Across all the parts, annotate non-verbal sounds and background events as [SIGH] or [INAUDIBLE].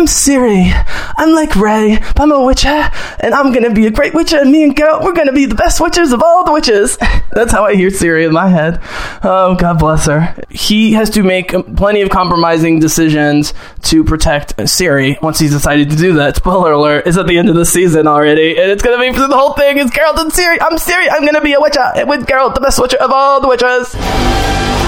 I'm Ciri. I'm like Ray, but I'm a witcher, and I'm gonna be a great witcher, and me and Geralt, we're gonna be the best witches of all the witches. [LAUGHS] That's how I hear Ciri in my head. Oh, God bless her. He has to make plenty of compromising decisions to protect Ciri. Once he's decided to do that, spoiler alert, it's at the end of the season already, and it's gonna be the whole thing is Geralt and Ciri. I'm Ciri. I'm gonna be a witcher with Geralt, the best witcher of all the witches.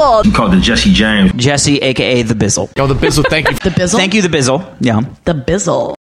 Bizzle. You called the Jesse James. Jesse, aka the Bizzle. Yo, the Bizzle, thank you. [LAUGHS] The Bizzle. Thank you, the Bizzle. Yeah. The Bizzle.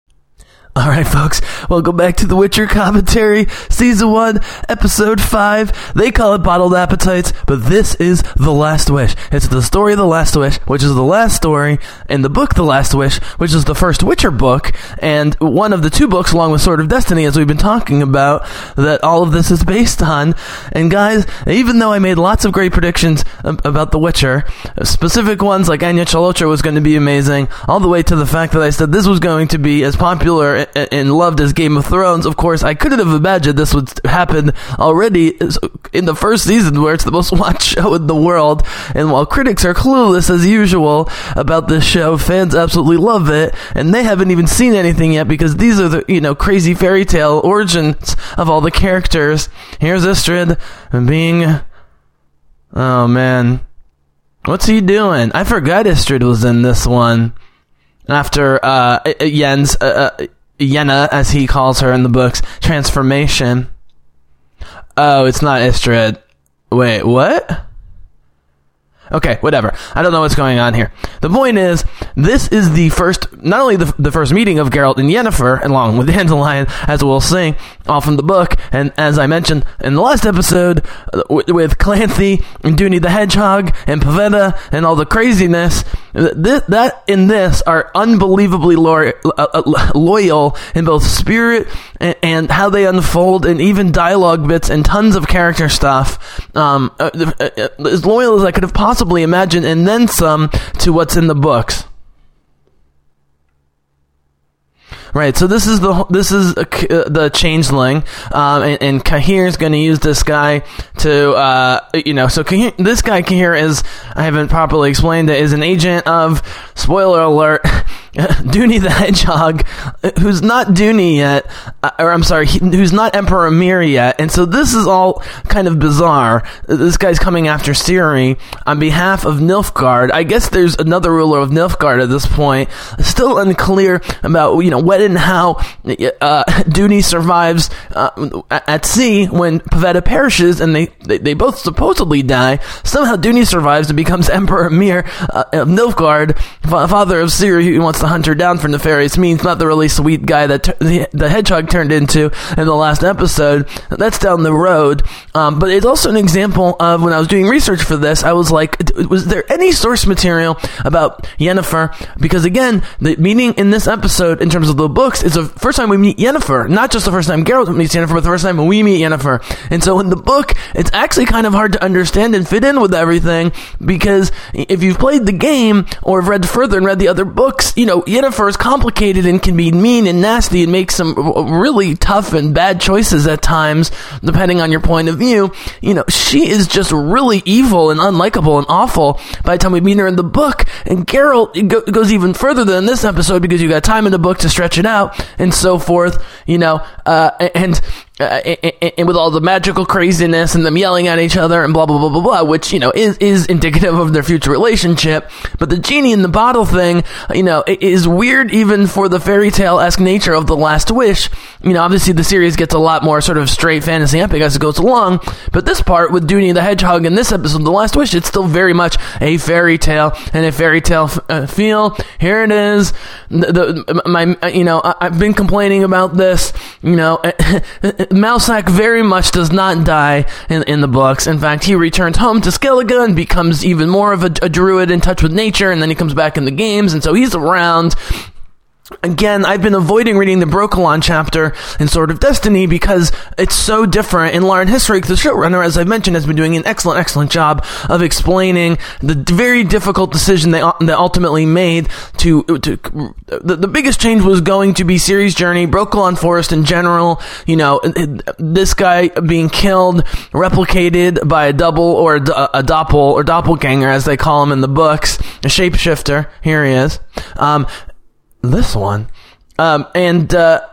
All right, folks, welcome back to The Witcher Commentary, Season 1, Episode 5. They call it Bottled Appetites, but this is The Last Wish. It's the story of The Last Wish, which is the last story in the book The Last Wish, which is the first Witcher book, and one of the two books, along with Sword of Destiny, as we've been talking about, that all of this is based on. And guys, even though I made lots of great predictions about The Witcher, specific ones like Anya Chalotra was going to be amazing, all the way to the fact that I said this was going to be as popular and loved as Game of Thrones. Of course, I couldn't have imagined this would happen already in the first season, where it's the most [LAUGHS] watched show in the world. And while critics are clueless as usual about this show, fans absolutely love it, and they haven't even seen anything yet because these are the you know crazy fairy tale origins of all the characters. Here's Istredd being, oh man, what's he doing? I forgot Istredd was in this one after uh, Jens, uh, Yenna, as he calls her in the books, transformation. Oh, it's not Istredd. Wait, what? Okay, whatever. I don't know what's going on here. The point is, this is the first, not only the, the first meeting of Geralt and Yennefer, along with Dandelion, [LAUGHS] as we'll see, off from the book, and as I mentioned in the last episode, uh, with, with Calanthe and Duny the Hedgehog and Pavetta and all the craziness, th- that in this are unbelievably lo- uh, uh, loyal in both spirit and, and how they unfold, and even dialogue bits and tons of character stuff. Um, uh, uh, uh, as loyal as I could have possibly imagined, and then some to what's in the books. Right, so this is the this is uh, K- uh, the changeling, um, and, and Cahir is going to use this guy to, uh, you know, so Cahir, this guy Cahir is I haven't properly explained it is an agent of spoiler alert, [LAUGHS] Duny the Hedgehog, who's not Duny yet, uh, or I'm sorry, who's not Emperor Emhyr yet, and so this is all kind of bizarre. This guy's coming after Ciri on behalf of Nilfgaard. I guess there's another ruler of Nilfgaard at this point. Still unclear about you know when and how uh, Duny survives uh, at sea when Pavetta perishes, and they, they they both supposedly die. Somehow Duny survives and becomes [LAUGHS] Emperor Emhyr uh, of Nilfgaard, fa- father of Ciri, who wants to hunt her down for nefarious means. Not the really sweet guy that the, the hedgehog turned into in the last episode. That's down the road. Um, but it's also an example of when I was doing research for this, I was like, was there any source material about Yennefer? Because again, the meaning in this episode, in terms of the books, is the first time we meet Yennefer. Not just the first time Geralt meets Yennefer, but the first time we meet Yennefer. And so in the book, it's actually kind of hard to understand and fit in with everything because if you've played the game or have read further and read the other books, you know, Yennefer is complicated and can be mean and nasty and make some really tough and bad choices at times, depending on your point of view. You know, she is just really evil and unlikable and awful by the time we meet her in the book. And Geralt go- goes even further than this episode because you got time in the book to stretch it out and so forth, you know, uh, and uh, and, and with all the magical craziness and them yelling at each other and blah blah blah blah blah, which you know is is indicative of their future relationship. But the genie in the bottle thing, you know, is weird even for the fairy tale esque nature of the Last Wish. You know, obviously the series gets a lot more sort of straight fantasy epic as it goes along. But this part with Duny the Hedgehog in this episode, of The Last Wish, it's still very much a fairy tale and a fairy tale f- uh, feel. Here it is. The, the my you know I, I've been complaining about this. You know, [LAUGHS] Mousesack very much does not die in, in the books. In fact, he returns home to Skellige and becomes even more of a, a druid in touch with nature, and then he comes back in the games, and so he's around. Again, I've been avoiding reading the Brokilon chapter in Sword of Destiny because it's so different. In Lauren Hissrich, the showrunner, as I've mentioned, has been doing an excellent, excellent job of explaining the very difficult decision they, they ultimately made to, to the, the biggest change was going to be Ciri's journey, Brokilon Forest in general, you know, this guy being killed, replicated by a double or a, a doppel or doppelganger, as they call him in the books, a shapeshifter. Here he is. Um, this one. Um, and, uh,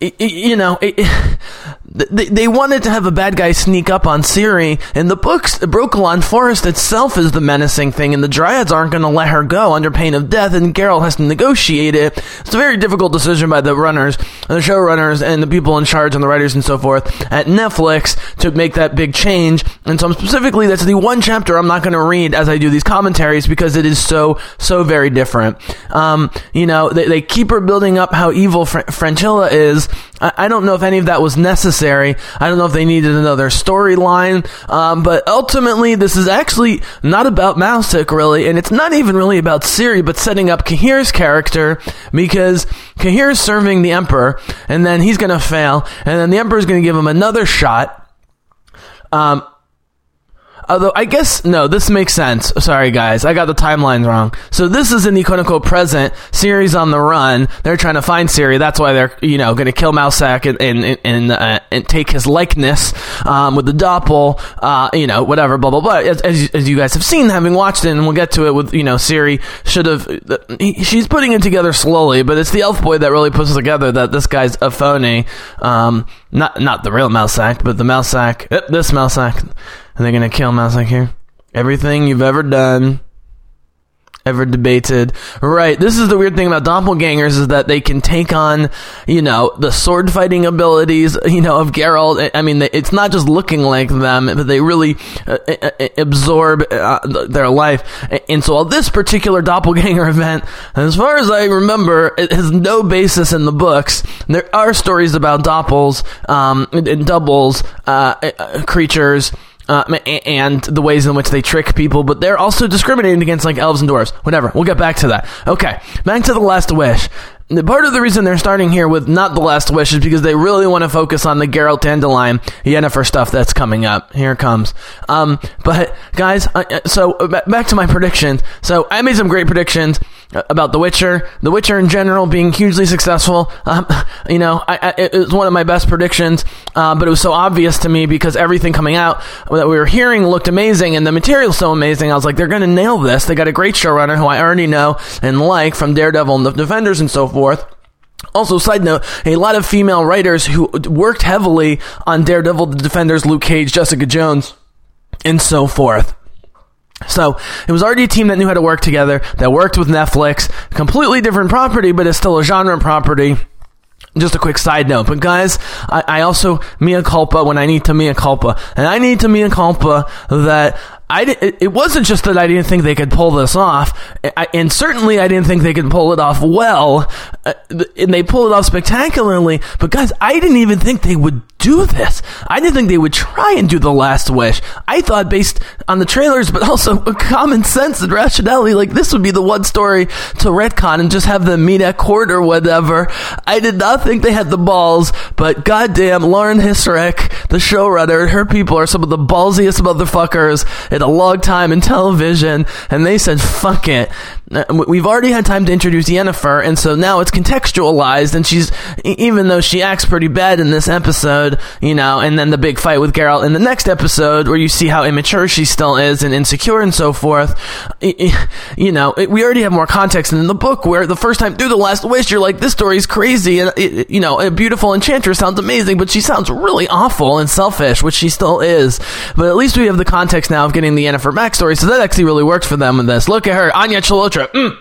you know, it, they, they wanted to have a bad guy sneak up on Ciri. In the books, the Brokilon Forest itself is the menacing thing, and the Dryads aren't going to let her go under pain of death, and Geralt has to negotiate it. It's a very difficult decision by the runners, the showrunners, and the people in charge, and the writers and so forth at Netflix to make that big change. And so, I'm specifically, that's the one chapter I'm not going to read as I do these commentaries because it is so, so very different. Um, you know, they, they keep her building up how evil Fr- Fringilla is. I, I don't know if any of that was necessary. I don't know if they needed another storyline. Um, but ultimately, this is actually not about Mousesack, really, and it's not even really about Ciri, but setting up Cahir's character because Cahir's serving the Emperor, and then he's going to fail, and then the Emperor's going to give him another shot. Um, Although I guess no, this makes sense. Sorry guys, I got the timelines wrong. So this is in the quote unquote present. Ciri's on the run. They're trying to find Ciri. That's why they're you know going to kill Mousesack and and and, uh, and take his likeness um, with the doppel. Uh, you know whatever blah blah blah. As, as, as you guys have seen, having watched it, and we'll get to it with you know Ciri should have. She's putting it together slowly, but it's the elf boy that really puts it together that this guy's a phony. Um, not not the real Mousesack, but the Mousesack. This Mousesack. And they're gonna kill Mousesack here. Everything you've ever done, ever debated. Right. This is the weird thing about doppelgangers is that they can take on, you know, the sword fighting abilities, you know, of Geralt. I mean, it's not just looking like them, but they really uh, uh, uh absorb uh, their life. And so, all this particular doppelganger [LAUGHS] event, as far as I remember, it has no basis in the books. There are stories about doppels um, and doubles uh, uh creatures uh, and the ways in which they trick people, but they're also discriminating against like elves and dwarves. Whatever. We'll get back to that. Okay, back to the Last Wish. Part of the reason they're starting here with not the Last Wish is because they really want to focus on the Geralt Dandelion Yennefer stuff that's coming up. Here comes. Um, but guys, so back to my predictions. So I made some great predictions about The Witcher, The Witcher in general being hugely successful. Um, you know, I, I, it was one of my best predictions, uh, but it was so obvious to me because everything coming out that we were hearing looked amazing and the material's so amazing. I was like, they're going to nail this. They got a great showrunner who I already know and like from Daredevil and the Defenders and so forth. Also, side note, a lot of female writers who worked heavily on Daredevil, the Defenders, Luke Cage, Jessica Jones, and so forth. So it was already a team that knew how to work together, that worked with Netflix. Completely different property, but it's still a genre property. Just a quick side note, but guys, I, I also mea culpa when I need to mea culpa, and I need to mea culpa that I it wasn't just that I didn't think they could pull this off, I, and certainly I didn't think they could pull it off well, uh, and they pulled it off spectacularly. But guys, I didn't even think they would do this. I didn't think they would try and do the Last Wish. I thought, based on the trailers, but also [LAUGHS] common sense and rationality, like this would be the one story to retcon and just have them meet at court or whatever. I did not think they had the balls, but goddamn, Lauren Hissrich, the showrunner, her people are some of the ballsiest motherfuckers in a long time in television, and they said, fuck it. Uh, we've already had time to introduce Yennefer, and so now it's contextualized, and she's, even though she acts pretty bad in this episode, you know, and then the big fight with Geralt in the next episode, where you see how immature she still is and insecure and so forth, you know, we already have more context than in the book, where the first time through The Last Wish, you're like, this story's crazy, and, you know, a beautiful enchantress sounds amazing, but she sounds really awful and selfish, which she still is. But at least we have the context now of getting the Yennefer backstory, so that actually really works for them in this. Look at her, Anya Chalotra. Mm.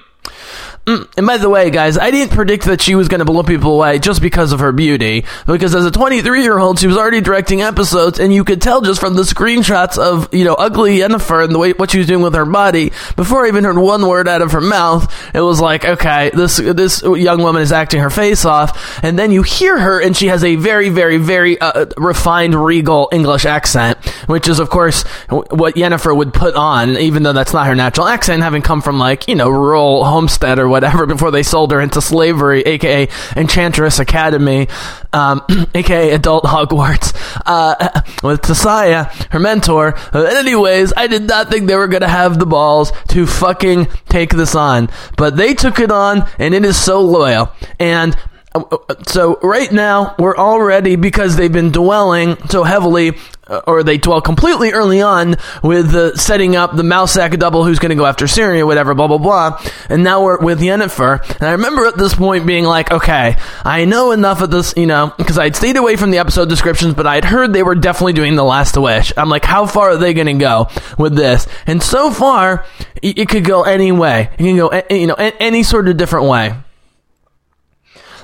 Mm, And by the way, guys, I didn't predict that she was going to blow people away just because of her beauty. Because as a 23 year old, she was already directing episodes, and you could tell just from the screenshots of you know ugly Jennifer and the way what she was doing with her body. Before I even heard one word out of her mouth, it was like, okay, this this young woman is acting her face off. And then you hear her, and she has a very, very, very uh, refined, regal English accent, which is of course what Jennifer would put on, even though that's not her natural accent, having come from like you know rural homestead or whatever before they sold her into slavery, aka Enchantress Academy, um, [CLEARS THROAT] aka Adult Hogwarts, uh, [LAUGHS] with Tissaia, her mentor. Uh, anyways, I did not think they were gonna have the balls to fucking take this on, but they took it on, and it is so loyal and. uh, So right now we're already because they've been dwelling so heavily, uh, Uh, or they dwell completely early on with setting up the sack double who's going to go after Syria, whatever, blah blah blah. And now we're with Yennefer, and I remember at this point being like, okay, I know enough of this, you know, because I'd stayed away from the episode descriptions, but I'd heard they were definitely doing the Last Wish. I'm like, how far are they going to go with this? And so far, it, could go any way. It can go, you know, any sort of different way.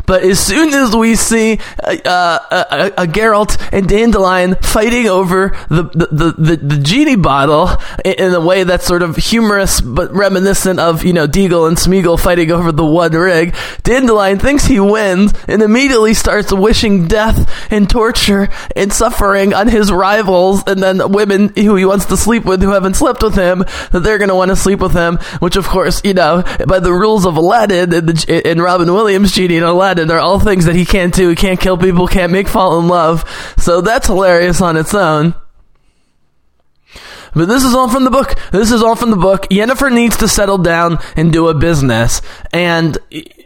But as soon as we see uh, uh, a, a Geralt and Dandelion fighting over the the, the, the, genie bottle in, a way that's sort of humorous but reminiscent of you know Deagol and Smeagol fighting over the one rig, Dandelion thinks he wins and immediately starts wishing death and torture and suffering on his rivals and then women who he wants to sleep with who haven't slept with him that they're going to want to sleep with him, which of course you know by the rules of Aladdin and, the, and Robin Williams genie Aladdin they're all things that he can't do. He can't kill people, can't make fall in love. So that's hilarious on its own. But this is all from the book. This is all from the book. Yennefer needs to settle down and do a business. And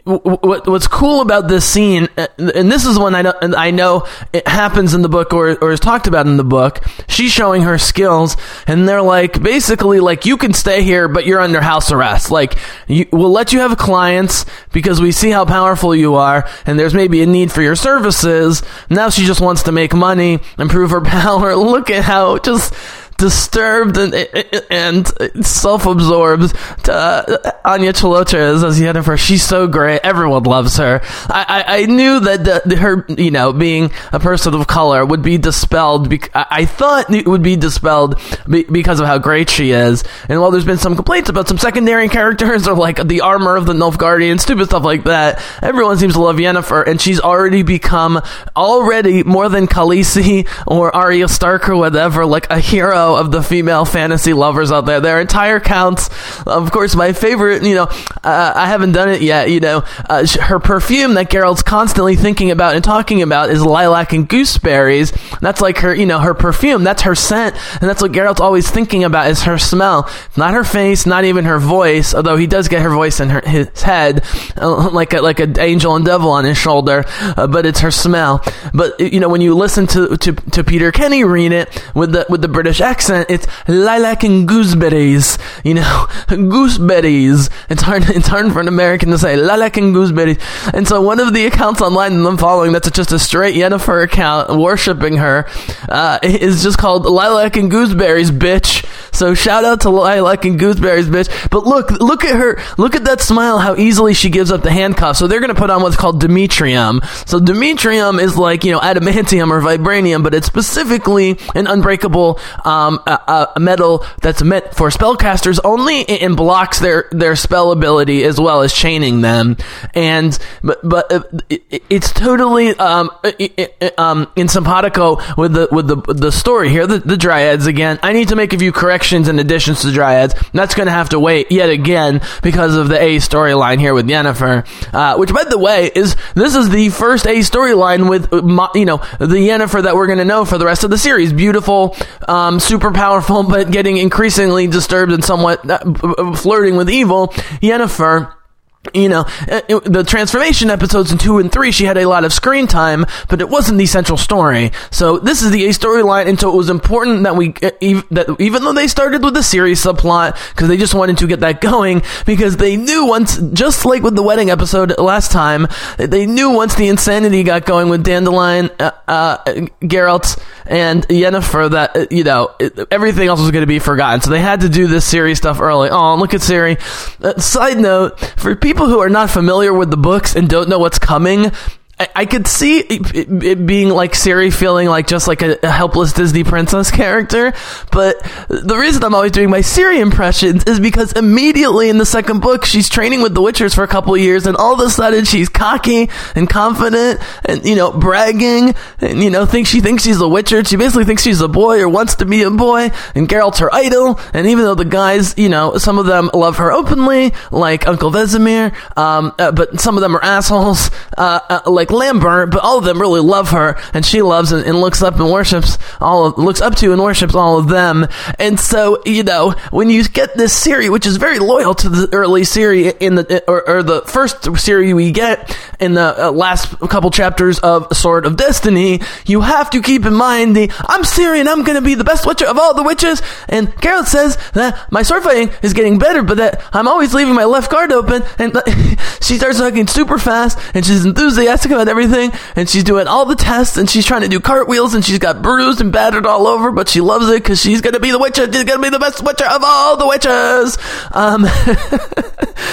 what's cool about this scene, uh, and this is one I know, I know it happens in the book or, or is talked about in the book. She's showing her skills, and they're like basically like you can stay here, but you're under house arrest. Like you, we'll let you have clients because we see how powerful you are, and there's maybe a need for your services. Now she just wants to make money and prove her [LAUGHS] power. Look at how just disturbed and and self-absorbed uh, Anya Chalotra is as Yennefer. She's so great. Everyone loves her. I, I, I knew that the, her, you know, being a person of color would be dispelled. I thought it would be dispelled be- because of how great she is. And while there's been some complaints about some secondary characters [LAUGHS] or like the armor of the Nilfgaardian, stupid stuff like that, everyone seems to love Yennefer, and she's already become already more than Khaleesi or Arya Stark or whatever, like a hero of the female fantasy lovers out there. Their entire counts. Of course, my favorite, you know, uh, I haven't done it yet, you know, uh, her perfume that Geralt's constantly thinking about and talking about is lilac and gooseberries. That's like her, you know, her perfume. That's her scent. And that's what Geralt's always thinking about is her smell. Not her face, not even her voice, although he does get her voice in her, his head, uh, [LAUGHS] like a, like an angel and devil on his shoulder, uh, but it's her smell. But, you know, when you listen to, to, to Peter Kenny read it with the, with the British accent, it's lilac and gooseberries. You know, [LAUGHS] gooseberries. It's hard. [LAUGHS] It's hard for an American to say lilac and gooseberries. And so one of the accounts online that I'm following, that's just a straight Yennefer account worshiping her, uh, is just called lilac and gooseberries, bitch. So shout out to lilac and gooseberries, bitch. But look, look at her. Look at that smile. How easily she gives up the handcuffs. So they're gonna put on what's called dimeritium. So dimeritium is like you know adamantium or vibranium, but it's specifically an unbreakable um, a, a metal that's meant for spellcasters only and blocks their their spell ability as well as chaining them. And but but uh, it, it's totally um, it, um in simpatico with the with the the story here. The, the dryads again. I need to make a few corrections and additions to dryads. That's going to have to wait yet again because of the A storyline here with Yennefer, uh, which by the way is this is the first A storyline with uh, you know the Yennefer that we're going to know for the rest of the series. Beautiful, um, super powerful, but getting increasingly disturbed and somewhat uh, flirting with evil. Yennefer you know, uh, the transformation episodes in two and three, she had a lot of screen time, but it wasn't the central story. So this is the A storyline, and so it was important that we, uh, that even though they started with the Ciri's subplot, because they just wanted to get that going, because they knew once, just like with the wedding episode last time, they knew once the insanity got going with Dandelion, uh, uh, Geralt, and Yennefer that, uh, you know, everything else was going to be forgotten. So they had to do this Ciri's stuff early. Oh, look at Ciri. Uh, side note, for people people who are not familiar with the books and don't know what's coming, I, could see it, being like Ciri feeling like just like a, a helpless Disney princess character. But the reason I'm always doing my Ciri impressions is because immediately in the second book, she's training with the Witchers for a couple years, and all of a sudden she's cocky and confident and, you know, bragging and, you know, thinks she thinks she's a Witcher. She basically thinks she's a boy or wants to be a boy, and Geralt's her idol. And even though the guys, you know, some of them love her openly, like Uncle Vesemir, um, uh, but some of them are assholes, uh, uh, like Lambert, but all of them really love her, and she loves and, and looks up and worships all of, looks up to and worships all of them. And so, you know, when you get this series, which is very loyal to the early series in the or, or the first series we get in the uh, last couple chapters of Sword of Destiny, you have to keep in mind the I'm Ciri and I'm going to be the best witcher of all the witches. And Carol says that my sword fighting is getting better, but that I'm always leaving my left guard open. And [LAUGHS] she starts talking super fast, and she's enthusiastic about everything, and she's doing all the tests, and she's trying to do cartwheels, and she's got bruised and battered all over, but she loves it because she's gonna be the witcher. She's gonna be the best witcher of all the witches. Um,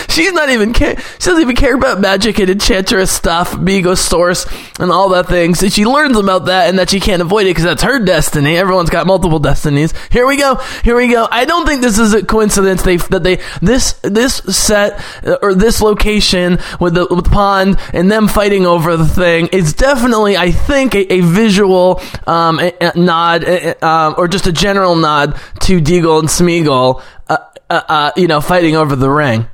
[LAUGHS] she's not even care. She doesn't even care about magic and enchantress stuff, Migo source, and all that things. So she learns about that, and that she can't avoid it because that's her destiny. Everyone's got multiple destinies. Here we go. Here we go. I don't think this is a coincidence. They that they this this set or this location with the with the pond and them fighting over the thing. It's definitely, I think, a, a visual um, a, a nod um, or just a general nod to Deagol and Smeagol, uh, uh, uh, you know, fighting over the ring.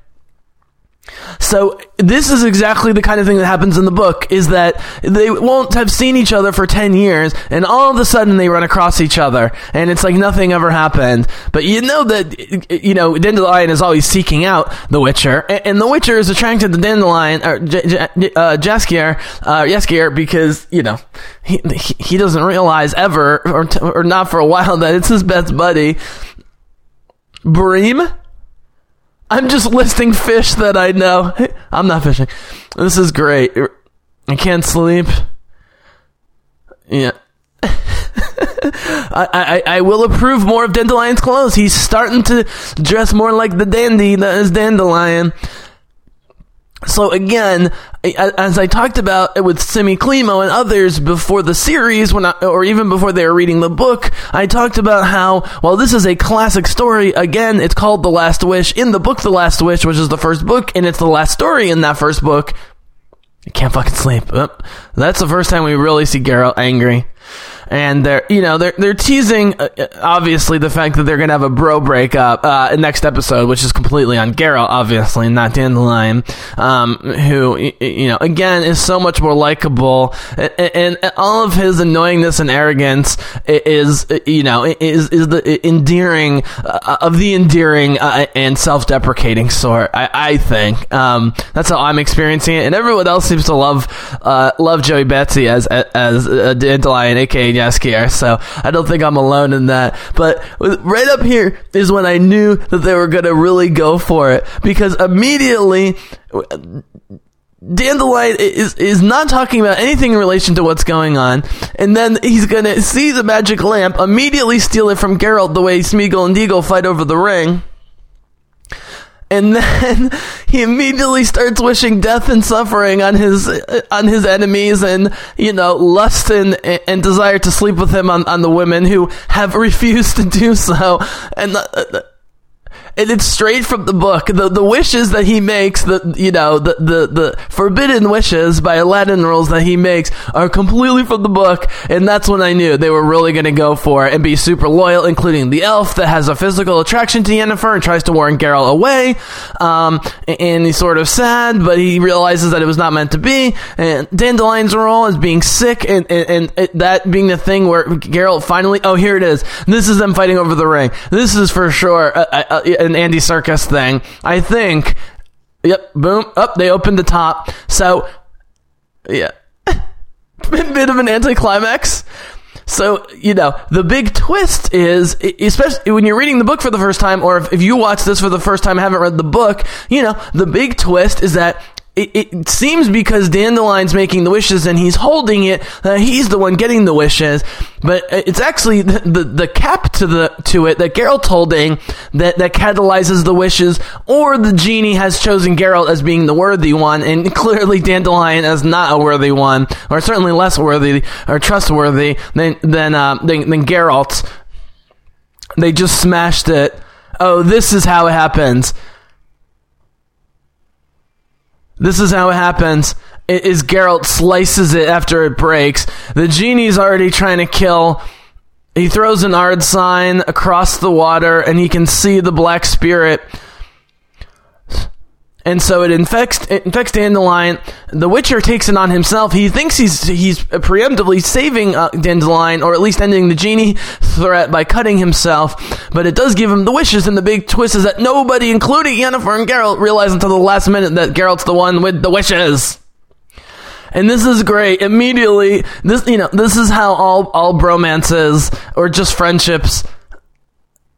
So this is exactly the kind of thing that happens in the book is that they won't have seen each other for 10 years and all of a sudden they run across each other and it's like nothing ever happened. But you know that, you know, Dandelion is always seeking out the Witcher and the Witcher is attracted to Dandelion, or J- J- uh, Jaskier, uh, Jaskier because, you know, he, he doesn't realize ever or, t- or not for a while that it's his best buddy. Bream? I'm just listing fish that I know. I'm not fishing. This is great. I can't sleep. Yeah. [LAUGHS] I, I, I will approve more of Dandelion's clothes. He's starting to dress more like the dandy that is Dandelion. So again, as I talked about with Simi Climo and others before the series, when I, or even before they were reading the book, I talked about how, while this is a classic story. Again, it's called The Last Wish. In the book, The Last Wish, which is the first book, and it's the last story in that first book. I can't fucking sleep. That's the first time we really see Geralt angry and they're you know they're they're teasing uh, obviously the fact that they're gonna have a bro breakup uh, next episode, which is completely on Geralt, obviously, not Dandelion, um, who you know again is so much more likable, and, and, all of his annoyingness and arrogance is you know is is the endearing uh, of the endearing uh, and self deprecating sort. I, I think um, that's how I'm experiencing it, and everyone else seems to love uh, love Joey Batey as as a Dandelion, aka Jaskier, so I don't think I'm alone in that. But right up here is when I knew that they were going to really go for it because immediately Dandelion is is not talking about anything in relation to what's going on, and then he's gonna see the magic lamp, immediately steal it from Geralt the way Smeagol and Deagol fight over the ring. And [LAUGHS] then he immediately starts wishing death and suffering on his on his enemies, and you know lust and and desire to sleep with him on, on the women who have [LAUGHS] refused to do so. And the, and it's straight from the book. The the wishes that he makes, the you know the the, the forbidden wishes by Aladdin rules that he makes are completely from the book, and that's when I knew they were really to go for it and be super loyal, including the elf that has a physical attraction to Yennefer and tries to warn Geralt away. Um, and he's sort of sad, but he realizes that it was not meant to be. And Dandelion's role is being sick, and, and, and that being the thing where Geralt finally, oh here it is. This is them fighting over the ring. This is for sure. Uh, uh, an Andy Serkis thing. I think. Yep. Boom. Up. they opened the top. So, yeah. [LAUGHS] Bit of an anticlimax. So, you know, the big twist is, especially when you're reading the book for the first time, or if, if you watch this for the first time, haven't read the book, you know, the big twist is that it, it seems because Dandelion's making the wishes and he's holding it that he's the one getting the wishes, but it's actually the, the, the cap to the to it that Geralt's holding that that catalyzes the wishes, or the genie has chosen Geralt as being the worthy one, and [LAUGHS] clearly Dandelion as not a worthy one, or certainly less worthy or trustworthy than than uh, than, than Geralt. They just smashed it. Oh, this is how it happens. This is how it happens. It is Geralt slices it after it breaks. The genie's already trying to kill. He throws an Aard sign across the water, and he can see the black spirit. And so it infects it infects Dandelion. The Witcher takes it on himself. He thinks he's he's preemptively saving uh, Dandelion, or at least ending the genie threat by cutting himself. But it does give him the wishes, and the big twist is that nobody, including Yennefer and Geralt, realize until the last minute that Geralt's the one with the wishes. And this is great. Immediately, this you know this is how all all bromances or just friendships,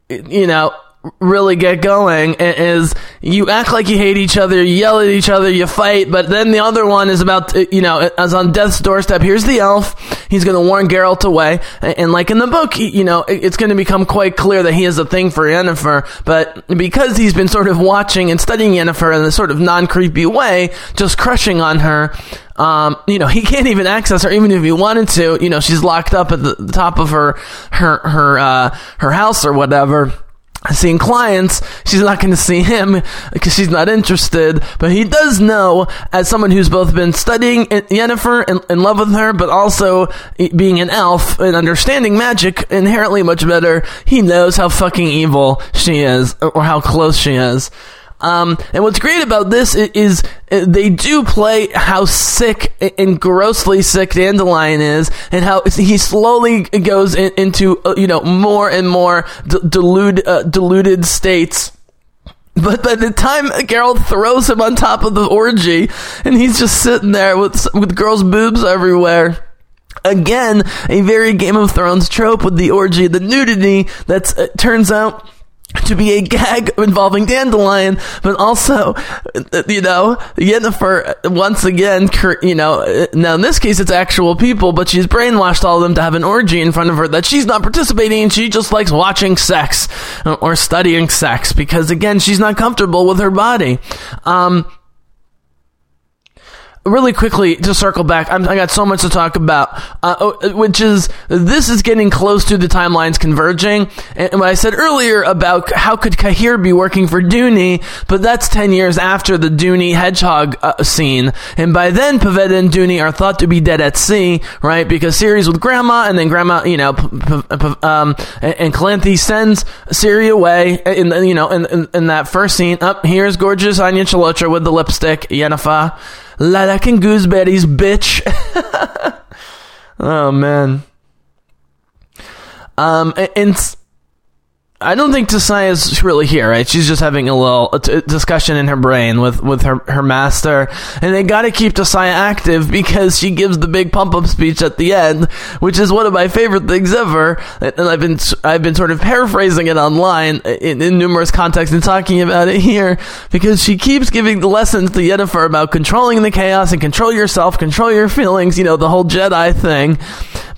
you know, really get going is you act like you hate each other, you yell at each other, you fight, but then the other one is about, to, you know, as on death's doorstep. Here's the elf. He's going to warn Geralt away. And like in the book, you know, it's going to become quite clear that he has a thing for Yennefer, but because he's been sort of watching and studying Yennefer in a sort of non-creepy way, just crushing on her, um, you know, he [LAUGHS] can't even access her, even if he wanted to. You know, she's locked up at the, the top of her, her, her, uh, her house or whatever seeing clients, she's not going to see him because she's not interested. But he does know, as someone who's both been studying Yennefer and in love with her, but also being an elf and understanding magic inherently much better, he knows how fucking evil she is or how close she is. Um, and what's great about this is, uh, they do play how sick and grossly sick Dandelion is, and how he slowly goes in, into uh, you know more and more d- dilute, uh, diluted states. But by the time Geralt throws him on top of the orgy, and he's just sitting there with with girls' boobs everywhere. Again, a very Game of Thrones trope with the orgy, the nudity. That uh, turns out to be a gag involving Dandelion, but also, you know, Yennefer, once again, you know, now in this case it's actual people, but she's brainwashed all of them to have an orgy in front of her that she's not participating in. She just likes watching sex or studying sex because, again, she's not comfortable with her body. Um, really quickly to circle back, I'm, i got so much to talk about, uh, oh, which is this is getting close to the timelines converging. And what I said earlier about how could Cahir be working for Duny, but that's 10 years after the Duny hedgehog uh, scene. And by then, Pavetta and Duny are thought to be dead at sea, right? Because Ciri's with Grandma, and then Grandma, you know, um, and Calanthe sends Ciri away in, you know, in, in, in that first scene. Up, oh, here's gorgeous Anya Chalotra with the lipstick, Yennefer. Lilac and gooseberries, bitch. [LAUGHS] oh man. Um, and I don't think is really here, right? She's just having a little discussion in her brain with, with her, her master. And they gotta keep Tissaia active because she gives the big pump up speech at the end, which is one of my favorite things ever. And I've been, I've been sort of paraphrasing it online uh, in, in numerous contexts and talking about it here because she keeps giving the lessons to Yennefer about controlling the chaos and control yourself, control your feelings, you know, the whole Jedi thing.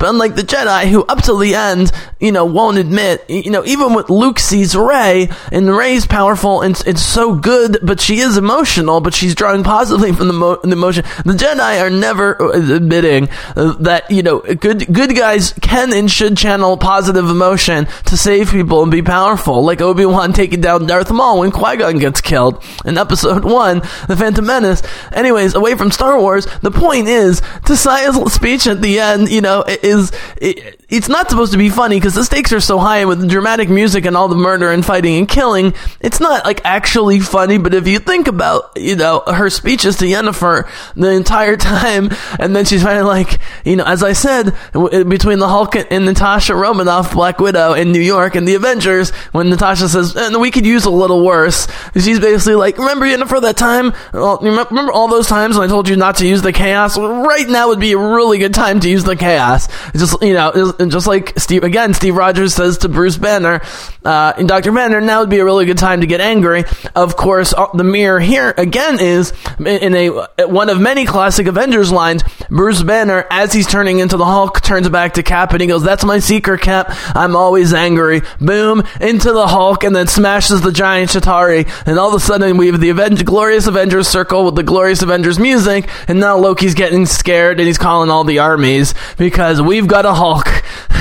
But unlike the Jedi, who up till the end, you know, won't admit, you know, even with Luke sees Rey, and Rey's powerful and it's so good, but she is emotional, but she's drawing positively from the, mo- the emotion. The Jedi are never uh, admitting uh, that, you know, good, good guys can and should channel positive emotion to save people and be powerful, like Obi-Wan taking down Darth Maul when Qui-Gon gets killed in episode one, The Phantom Menace. Anyways, away from Star Wars, the point is, to Tissaia's speech at the end, you know, is it, it's not supposed to be funny because the stakes are so high and with the dramatic music and all the murder and fighting and killing. It's not like actually funny, but if you think about, you know, her speeches to Yennefer the entire [LAUGHS] time, and then she's finally like, you know, as I said, between the Hulk and Natasha Romanoff, Black Widow in New York and the Avengers, when Natasha says, and we could use a little worse, she's basically like, remember Yennefer that time? Remember all those times when I told you not to use the chaos? Right now would be a really good time to use the chaos. Just you know, just like Steve again, Steve Rogers says to Bruce Banner, uh, and Dr. Banner, now would be a really good time to get angry. Of course, uh, the mirror here again is in a one of many classic Avengers lines. Bruce Banner, as he's turning into the Hulk, turns back to Cap and he goes, "That's my secret, Cap. I'm always angry." Boom into the Hulk, and then smashes the giant Chitauri, and all of a sudden we have the glorious Avengers circle with the glorious Avengers music, and now Loki's getting scared and he's calling all the armies because we've got a Hulk. [LAUGHS]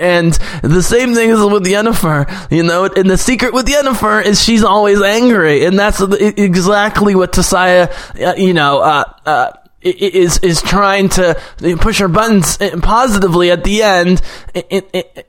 and the same thing is with Yennefer. You know, and the secret with Yennefer is she's always angry, and that's exactly what Tissaia, uh, you know, uh, uh, is is trying to push her buttons positively at the end,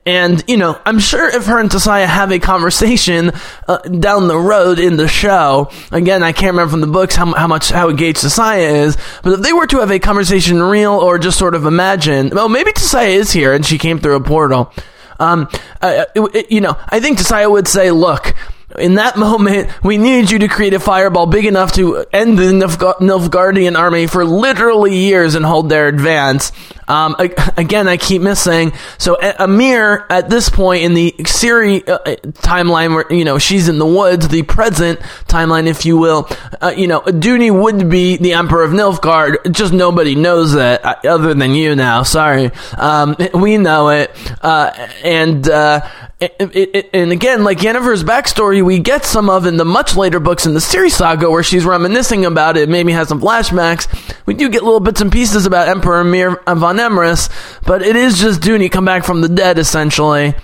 and you know, I'm sure if her and Tissaia have a conversation uh, down the road in the show, again, I can't remember from the books how, how much how engaged Tissaia is, but if they were to have a conversation real or just sort of imagine, well, maybe Tissaia is here and she came through a portal. Um, uh, it, you know, I think Tissaia would say, look in that moment, we need you to create a fireball big enough to end the Nilfgaardian army for literally years and hold their advance. Um, again, I keep missing. So Emhyr, at this point in the Ciri uh, uh, timeline, where you know she's in the woods, the present timeline, if you will, uh, you know, Duny would be the Emperor of Nilfgaard. Just nobody knows that uh, other than you now. Sorry, um, we know it, uh, and uh, it, it, and again, like Yennefer's backstory, we get some of in the much later books in the Ciri saga where she's reminiscing about it, maybe has some flashbacks. We do get little bits and pieces about Emperor Emhyr von Emrys, but it is just Duny come back from the dead, essentially.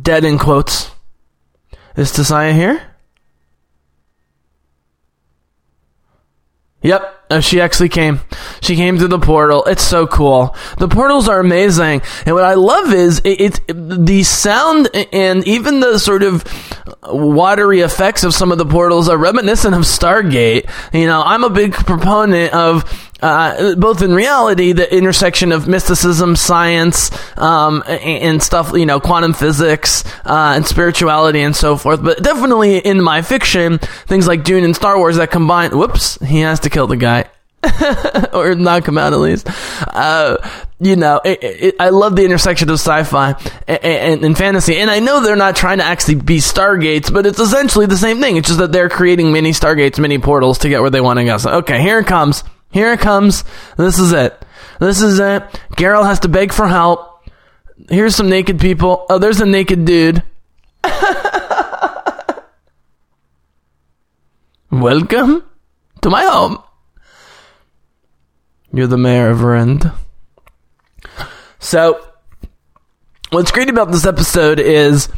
Dead in quotes. Is Tissaia here? Yep. Oh, she actually came. She came through the portal. It's so cool. The portals are amazing, and what I love is it's it, the sound and even the sort of watery effects of some of the portals are reminiscent of Stargate. You know, I'm a big proponent of uh, both in reality, the intersection of mysticism, science, um, and stuff, you know, quantum physics, uh, and spirituality and so forth. But definitely in my fiction, things like Dune and Star Wars that combine, whoops, he has to kill the guy. [LAUGHS] or knock him out at least. Uh, you know, it, it, I love the intersection of sci-fi and, and, and, fantasy, and I know they're not trying to actually be Stargates, but it's essentially the same thing. It's just that they're creating mini Stargates, mini portals to get where they want to go. So, okay, here it comes. Here it comes. This is it. This is it. Geralt has to beg for help. Here's some naked people. Oh, there's a naked dude. [LAUGHS] Welcome to my home. You're the mayor of Rinde. So, what's great about this episode is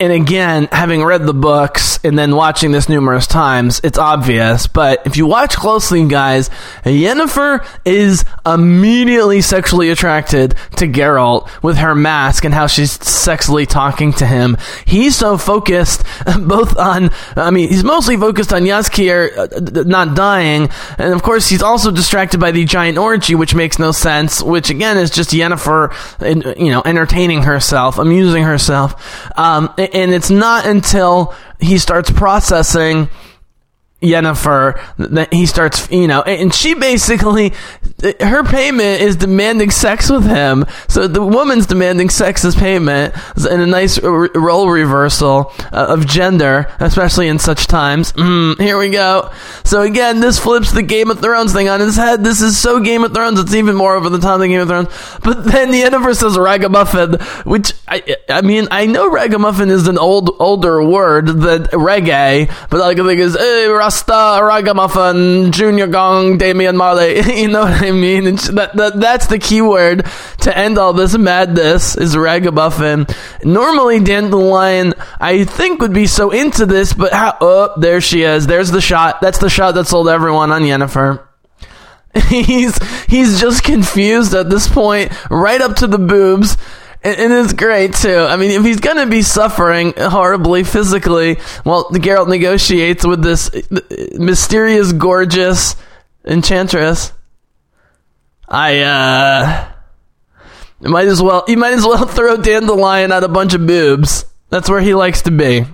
and again, having read the books and then watching this numerous times, it's obvious. But if you watch closely, guys, Yennefer is immediately sexually attracted to Geralt with her mask and how she's sexually talking to him. He's so focused [LAUGHS] both on, I mean, he's mostly focused on Jaskier uh, not dying. And of course, he's also distracted by the giant orgy, which makes no sense, which again is just Yennefer, you know, entertaining herself, amusing herself. Um, and it's not until he starts processing Yennefer that he starts, you know, and she basically, her payment is demanding sex with him. So the woman's demanding sex as payment in a nice role reversal uh, of gender, especially in such times. Mm, here we go. So again, this flips the Game of Thrones thing on its head. This is so Game of Thrones, it's even more over the top than Game of Thrones. But then the says ragamuffin, which I, I mean, I know ragamuffin is an old, older word than reggae, but like the thing is, hey, Rasta, Ragamuffin, Junior Gong, Damian Marley. [LAUGHS] you know what I mean? That, that, that's the key word to end all this madness is Ragamuffin. Normally, Dandelion, I think, would be so into this, but how, oh, there she is. There's the shot. That's the shot that sold everyone on Yennefer. [LAUGHS] he's he's just confused at this point, right up to the boobs and, it's great too. I mean, if he's gonna be suffering horribly physically, well, Geralt negotiates with this mysterious, gorgeous enchantress. I uh, might as well. You might as well [LAUGHS] throw Dandelion at a bunch of boobs. That's where he likes to be.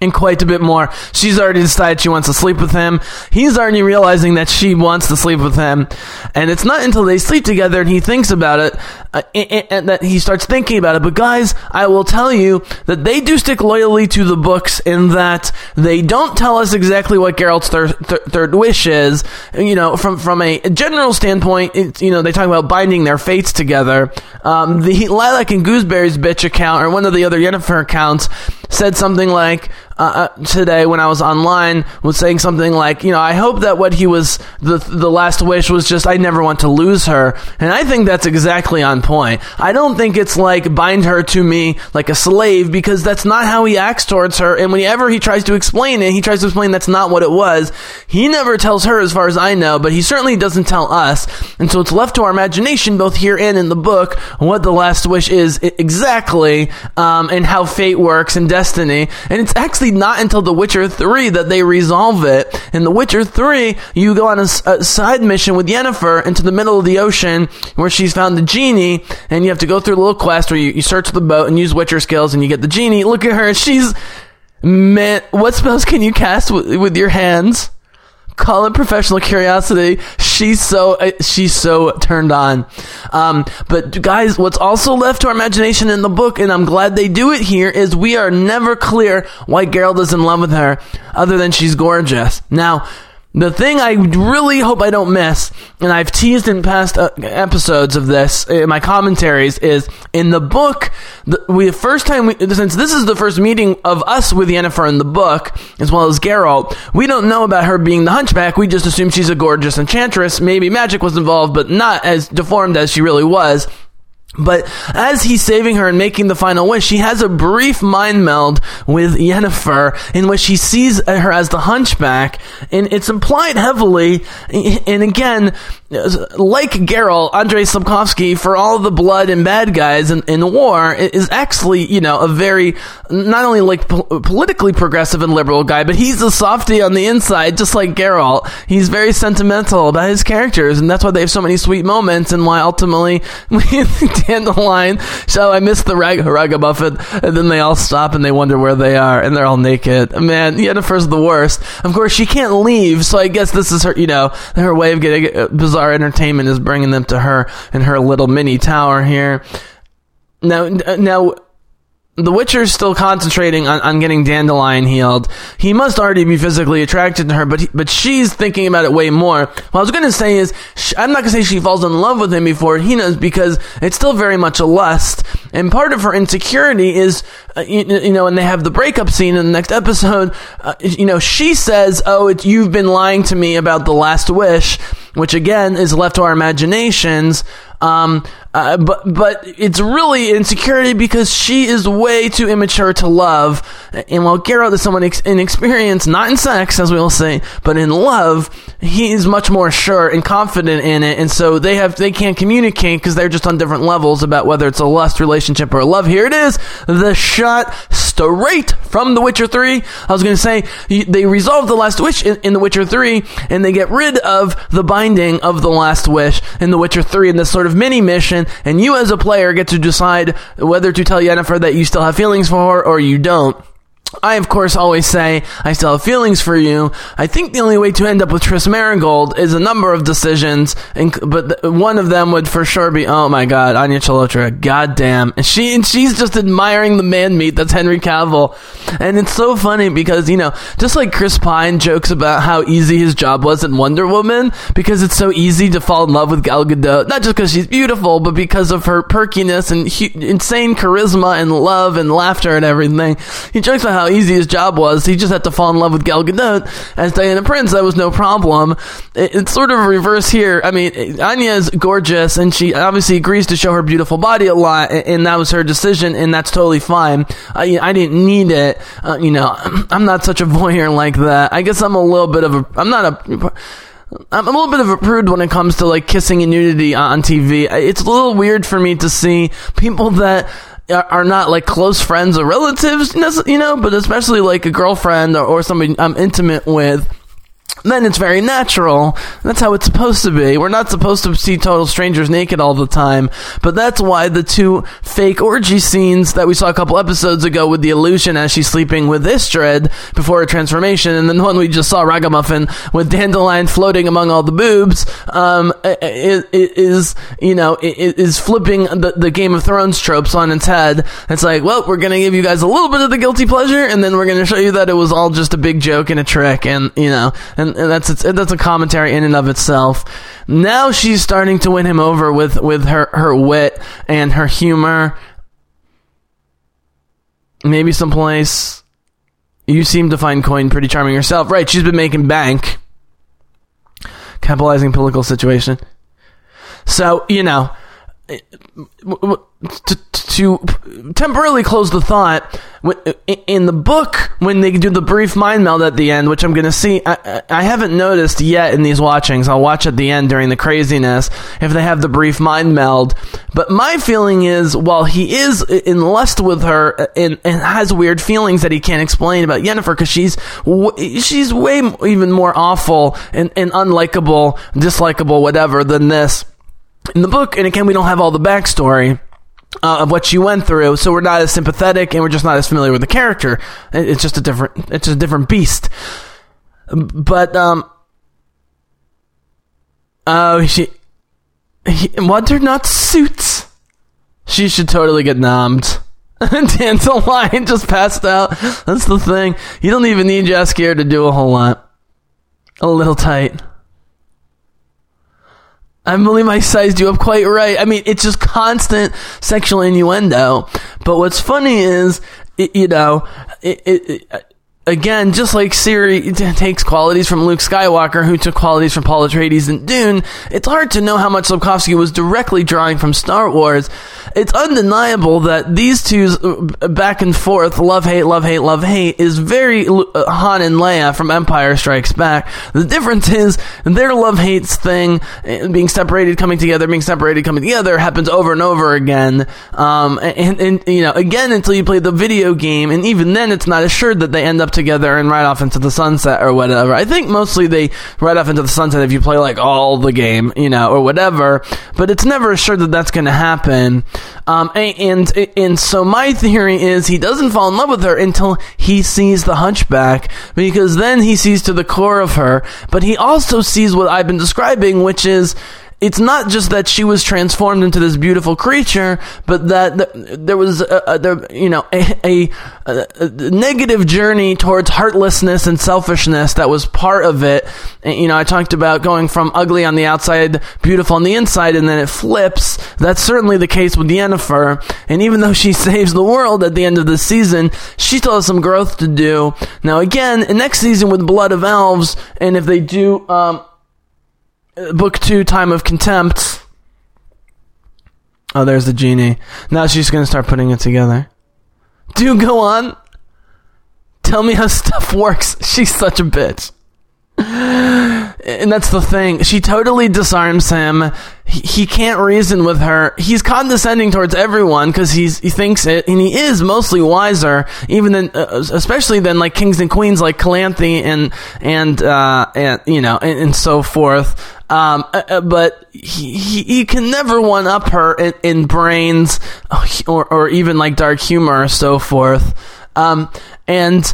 And quite a bit more. She's already decided she wants to sleep with him. He's already realizing that she wants to sleep with him. And it's not until they sleep together and he thinks about it, uh, and, and that he starts thinking about it. But guys, I will tell you that they do stick loyally to the books in that they don't tell us exactly what Geralt's thir- thir- third wish is. You know, from, from a general standpoint, you know, they talk about binding their fates together. Um, the Lilac and Gooseberry's bitch account, or one of the other Yennefer accounts, said something like, uh, uh, today when I was online was saying something like, you know, I hope that what he was the the last wish was just I never want to lose her, and I think that's exactly on point. I don't think it's like bind her to me like a slave because that's not how he acts towards her. And whenever he tries to explain it, he tries to explain that's not what it was. He never tells her, as far as I know, but he certainly doesn't tell us. And so it's left to our imagination, both here and in the book, what the last wish is exactly, um, and how fate works and destiny. And it's actually not until The Witcher 3 that they resolve it. In The Witcher 3, you go on a, a, side mission with Yennefer into the middle of the ocean where she's found the genie, and you have to go through a little quest where you, you search the boat and use Witcher skills, and you get the genie. Look at her, she's. Man, what spells can you cast with, with your hands? Call it professional curiosity. She's so uh, she's so turned on. Um, but guys, what's also left to our imagination in the book, and I'm glad they do it here, is we are never clear why Geralt is in love with her, other than she's gorgeous. Now. The thing I really hope I don't miss, and I've teased in past uh, episodes of this in my commentaries, is in the book. The, we the first time we, since this is the first meeting of us with Yennefer in the book, as well as Geralt, we don't know about her being the Hunchback. We just assume she's a gorgeous enchantress. Maybe magic was involved, but not as deformed as she really was. But as he's saving her and making the final wish, she has a brief mind meld with Yennefer in which he sees her as the hunchback, and it's implied heavily. And again, like Geralt, Andrei Sapkowski, for all the blood and bad guys in, in war, is actually, you know, a very, not only like po- politically progressive and liberal guy, but he's a softy on the inside, just like Geralt. He's very sentimental about his characters, and that's why they have so many sweet moments, and why ultimately [LAUGHS] Dandelion. So I missed the rag- ragamuffin, and then they all stop and they wonder where they are, and they're all naked. Man, Yennefer's the worst. Of course, she can't leave, so I guess this is her, you know, her way of getting uh, bizarre entertainment is bringing them to her in her little mini tower here. Now, now the Witcher's still concentrating on, on getting Dandelion healed. He must already be physically attracted to her, but he, but she's thinking about it way more. What I was going to say is, she, I'm not going to say she falls in love with him before he knows because it's still very much a lust. And part of her insecurity is, uh, you, you, know, and they have the breakup scene in the next episode. Uh, you know, she says, "Oh, it's, you've been lying to me about the last wish," which again is left to our imaginations. Um, uh, but but it's really insecurity because she is way too immature to love. And while Geralt is someone ex- inexperienced, not in sex, as we will say, but in love, he is much more sure and confident in it. And so they have they can't communicate because they're just on different levels about whether it's a lust relationship or a love. Here it is, the shot straight from The Witcher 3. I was going to say they resolve the last wish in, in The Witcher 3 and they get rid of the binding of the last wish in The Witcher 3 in this sort of mini mission and you as a player get to decide whether to tell Yennefer that you still have feelings for her or you don't. I, of course, always say I still have feelings for you. I think the only way to end up with Triss Merigold is a number of decisions, but one of them would for sure be, oh my god, Anya Chalotra, goddamn, and she and she's just admiring the man meat that's Henry Cavill, and it's so funny because you know, just like Chris Pine jokes about how easy his job was in Wonder Woman because it's so easy to fall in love with Gal Gadot, not just because she's beautiful, but because of her perkiness and hu- insane charisma and love and laughter and everything. He jokes about how easy his job was. He just had to fall in love with Gal Gadot as Diana Prince. That was no problem. It, it's sort of reverse here. I mean, Anya is gorgeous, and she obviously agrees to show her beautiful body a lot, and that was her decision, and that's totally fine. I, I didn't need it. Uh, you know, [CLEARS THROAT] I'm not such a voyeur like that. I guess I'm a little bit of a. I'm not a. I'm a little bit of a prude when it comes to like kissing and nudity on TV. It's a little weird for me to see people that are not like close friends or relatives, you know, but especially like a girlfriend or, or somebody I'm intimate with then it's very natural. That's how it's supposed to be. We're not supposed to see total strangers naked all the time, but that's why the two fake orgy scenes that we saw a couple episodes ago with the illusion as she's sleeping with Istredd before her transformation, and then the one we just saw Ragamuffin with Dandelion floating among all the boobs, um, is, you know is flipping the, the Game of Thrones tropes on its head. It's like, well, we're gonna give you guys a little bit of the guilty pleasure, and then we're gonna show you that it was all just a big joke and a trick, and you know, and and, that's that's a commentary in and of itself. Now she's starting to win him over with with her her wit and her humor. Maybe someplace you seem to find Coin pretty charming yourself, right? She's been making bank, capitalizing political situation. So you know to, to temporarily close the thought in the book when they do the brief mind meld at the end which i'm going to see I, I, haven't noticed yet in these watchings. I'll watch at the end during the craziness if they have the brief mind meld. But my feeling is while he is in lust with her and, and has weird feelings that he can't explain about Jennifer because she's she's way even more awful and, and unlikable dislikable whatever than this in the book, and again, we don't have all the backstory. Uh, of what she went through, so we're not as sympathetic and we're just not as familiar with the character. It's just a different, it's just a different beast. But um, oh, she, he, what are not suits? She should totally get nommed. [LAUGHS] Dandelion just passed out. That's the thing. You don't even need Jaskier to do a whole lot. A little tight. I believe I sized you up quite right. I mean, it's just constant sexual innuendo. But what's funny is, it, you know, it, it, again, just like Ciri takes qualities from Luke Skywalker, who took qualities from Paul Atreides in Dune, it's hard to know how much Sapkowski was directly drawing from Star Wars. It's undeniable that these two's uh, back and forth, love hate, love hate, love hate, is very uh, Han and Leia from Empire Strikes Back. The difference is their love hates thing, uh, being separated, coming together, being separated, coming together, happens over and over again. Um, and, and, you know, again, until you play the video game, and even then, it's not assured that they end up together and ride off into the sunset or whatever. I think mostly they ride off into the sunset if you play like all the game, you know, or whatever. But it's never assured that that's going to happen. Um, and, and and so my theory is he doesn't fall in love with her until he sees the Hunchback, because then he sees to the core of her. But he also sees what I've been describing, which is it's not just that she was transformed into this beautiful creature, but that there was a, a there, you know a, a, a, negative journey towards heartlessness and selfishness that was part of it. And, you know, I talked about going from ugly on the outside, beautiful on the inside, and then it flips. That's certainly the case with Yennefer. And even though she [LAUGHS] saves the world at the end of the season, she still has some growth to do. Now, again, next season with Blood of Elves, and if they do. Um, book two, Time of Contempt. Oh, there's the genie. Now she's gonna start putting it together. Do go on. Tell me how [LAUGHS] stuff works. She's such a bitch. And that's the thing. She totally disarms him. He, he can't reason with her. He's condescending towards everyone because he's he thinks it, and he is mostly wiser, even than, uh, especially than like kings and queens like Calanthe and and uh, and you know and, and so forth. Um, uh, uh, but he, he, he, can never one up her in, in brains or, or even like dark humor or so forth. Um, and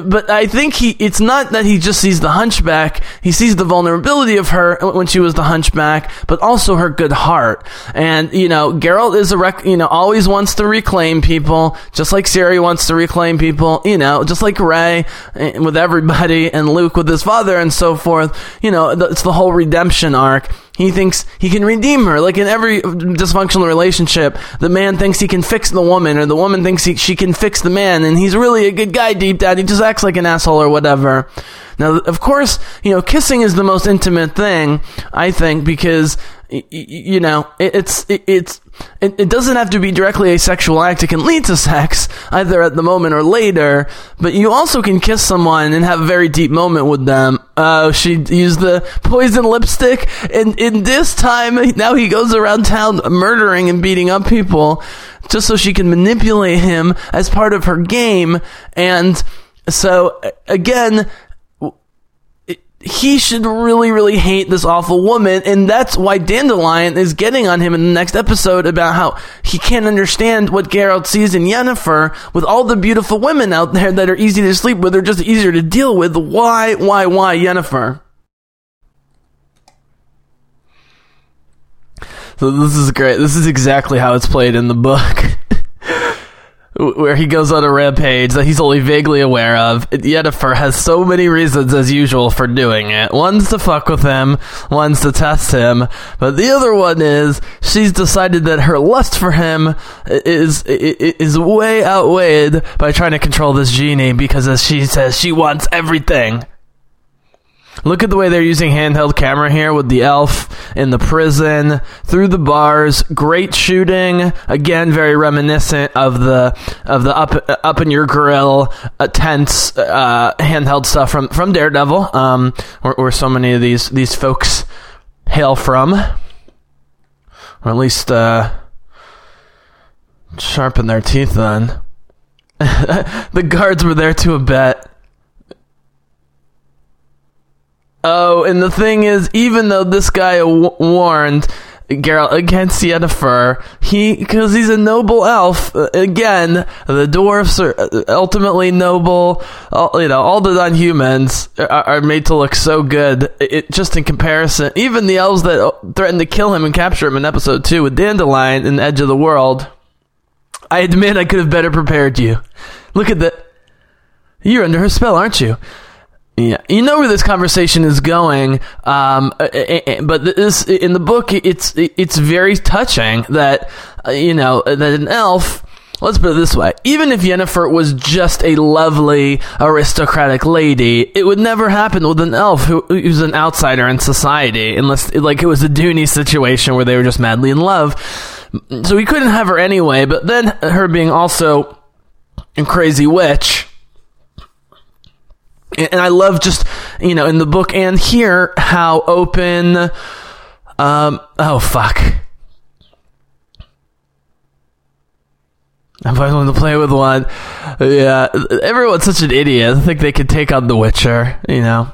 but I think he it's not that he just sees the hunchback, he sees the vulnerability of her when she was the hunchback, but also her good heart. And you know, Geralt is a rec- you know, always wants to reclaim people, just like Ciri wants to reclaim people, you know, just like Rey eh, with everybody and Luke with his father and so forth. You know, it's the whole redemption arc. He thinks he can redeem her. Like in every dysfunctional relationship, the man thinks he can fix the woman, or the woman thinks he, she can fix the man, and he's really a good guy deep down. He just acts like an asshole or whatever. Now, of course, you know, kissing is the most intimate thing, I think, because you know, it's it's it, doesn't have to be directly a sexual act. It can lead to sex either at the moment or later. But you also can kiss someone and have a very deep moment with them. Uh, she used the poison lipstick, and in this time, now he goes around town murdering and beating up people just so she can manipulate him as part of her game. And so again, he should really, really hate this awful woman, and that's why Dandelion is getting on him in the next episode about how he can't understand what Geralt sees in Yennefer with all the beautiful women out there that are easy to sleep with, or just easier to deal with. Why, why, why Yennefer? So this is great. This is exactly how it's played in the book. [LAUGHS] Where he goes on a rampage that he's only vaguely aware of. Yennefer has so many reasons, as usual, for doing it. One's to fuck with him, one's to test him, but the other one is she's decided that her lust for him is is way outweighed by trying to control this genie because, as she says, she wants everything. Look at the way they're using handheld camera here with the elf in the prison, through the bars, great shooting. Again, very reminiscent of the of the up up in your grill, uh, tense uh, handheld stuff from from Daredevil, um, so many of these these folks hail from, or at least uh, sharpen their teeth. Then [LAUGHS] the guards were there to abet. Oh, and the thing is, even though this guy w- warned Geralt against Yennefer, he because he's a noble elf. uh, Again, the dwarfs are uh, ultimately noble. All, you know, all the non-humans are, are made to look so good. It, just in comparison, even the elves that threatened to kill him and capture him in episode two with Dandelion in Edge of the World. I admit I could have better prepared you. Look at that. You're under her spell, aren't you? Yeah, you know where this conversation is going, um, uh, uh, uh, but this in the book it's it's very touching that you know that an elf. Let's put it this way: even if Yennefer was just a lovely aristocratic lady, it would never happen with an elf who, who's an outsider in society, unless like it was a Duny situation where they were just madly in love. So we couldn't have her anyway. But then her being also a crazy witch and I love just you know in the book and here how open. Um. Oh fuck. I'm going to play with one. Yeah, everyone's such an idiot. I think they could take on The Witcher. You know.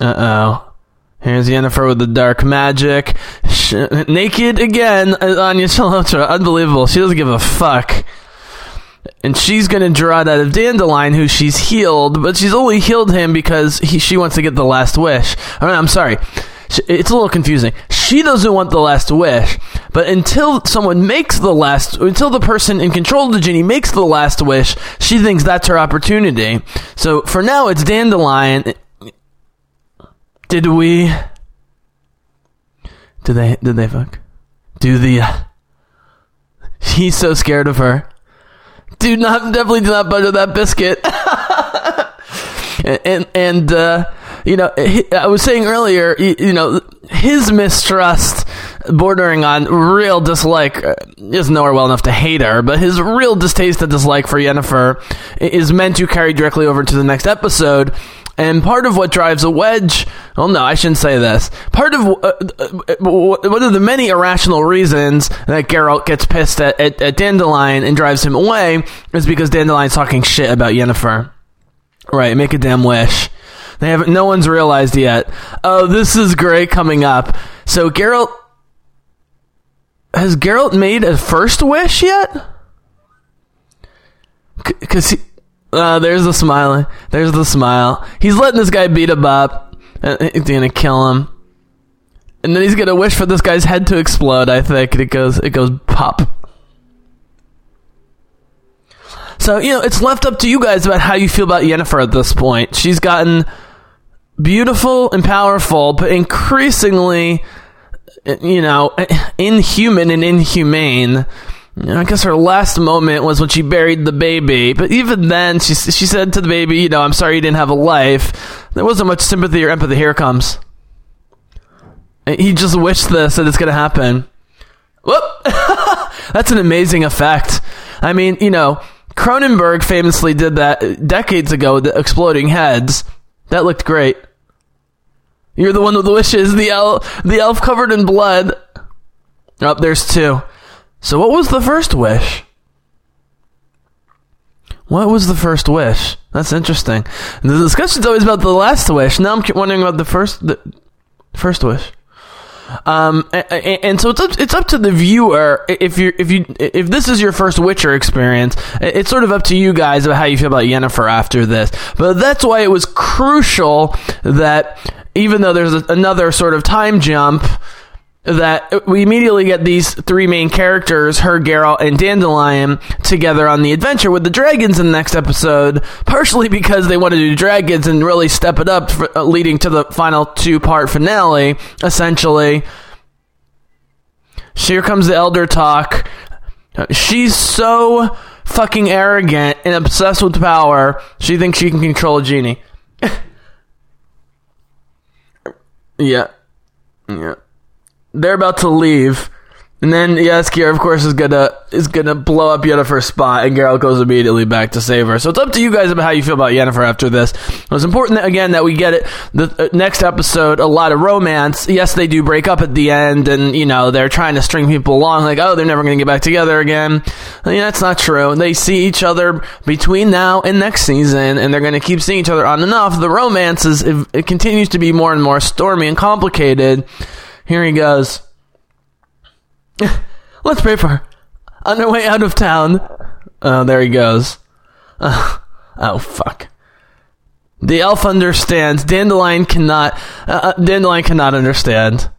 Uh oh. Here's Yennefer with the dark magic. Sh- naked again, Anya Chalotra. Unbelievable. She doesn't give a fuck and she's going to draw it out of Dandelion, who she's healed, but she's only healed him because he, she wants to get the last wish. I mean, I'm sorry. It's a little confusing. She doesn't want the last wish, but until someone makes the last, until the person in control of the genie makes the last wish, she thinks that's her opportunity. So for now, it's Dandelion. Did we? Did they? Did they fuck? Do the? [LAUGHS] He's so scared of her do not definitely do not butter that biscuit. [LAUGHS] and and, uh, you know, I was saying earlier, you, know, his mistrust, bordering on real dislike, uh, is nowhere well enough to hate her, but his real distaste and dislike for Yennefer is meant to carry directly over to the next episode. And part of what drives a wedge, well, no, I shouldn't say this. Part of uh, uh, one of the many irrational reasons that Geralt gets pissed at, at, at Dandelion and drives him away is because Dandelion's talking shit about Yennefer. Right, make a damn wish. They haven't. No one's realized yet. Oh, this is great coming up. So Geralt has Geralt made a first wish yet? Because he uh, there's the smile. There's the smile. He's letting this guy beat him up. He's gonna kill him, and then he's gonna wish for this guy's head to explode. I think and it goes. It goes pop. So you know, it's left up to you guys about how you feel about Yennefer at this point. She's gotten beautiful and powerful, but increasingly, you know, inhuman and inhumane. I guess her last moment was when she buried the baby. But even then, she she said to the baby, "You know, I'm sorry you didn't have a life." There wasn't much sympathy or empathy. Here comes. He just wished this and it's gonna happen. Whoop! [LAUGHS] That's an amazing effect. I mean, you know, Cronenberg famously did that decades ago. The exploding heads. That looked great. You're the one with the wishes. The elf, the elf covered in blood. Up oh, there's two. So, what was the first wish? What was the first wish? That's interesting. The discussion's always about the last wish. Now I'm wondering about the first, the first wish. Um, and, and so it's up, it's up to the viewer if you if you if this is your first Witcher experience. It's sort of up to you guys about how you feel about Yennefer after this. But that's why it was crucial that even though there's a, another sort of time jump that we immediately get these three main characters, her, Geralt, and Dandelion, together on the adventure with the dragons in the next episode, [LAUGHS] partially because they want to do dragons and really step it up, for, uh, leading to the final two part finale, essentially. Here comes the Elder Talk. She's so fucking arrogant and obsessed with power, she thinks she can control a genie. [LAUGHS] yeah. Yeah they're about to leave, and then Jaskier, of course, is gonna is gonna blow up Yennefer's spot, and Geralt goes immediately back to save her. So it's up to you guys about how you feel about Yennefer after this. It's important that, again that we get it. The uh, next episode, a lot of romance. Yes, they do break up at the end, and you know they're trying to string people along, like oh they're never gonna get back together again. I mean, that's not true. They see each other between now and next season, and they're gonna keep seeing each other on and off. The romance is it, it continues to be more and more stormy and complicated. Here he goes. [LAUGHS] Let's pray for her. On her way out of town. Oh, there he goes. [LAUGHS] Oh, fuck. The elf understands. Dandelion cannot. Uh, uh, Dandelion cannot understand.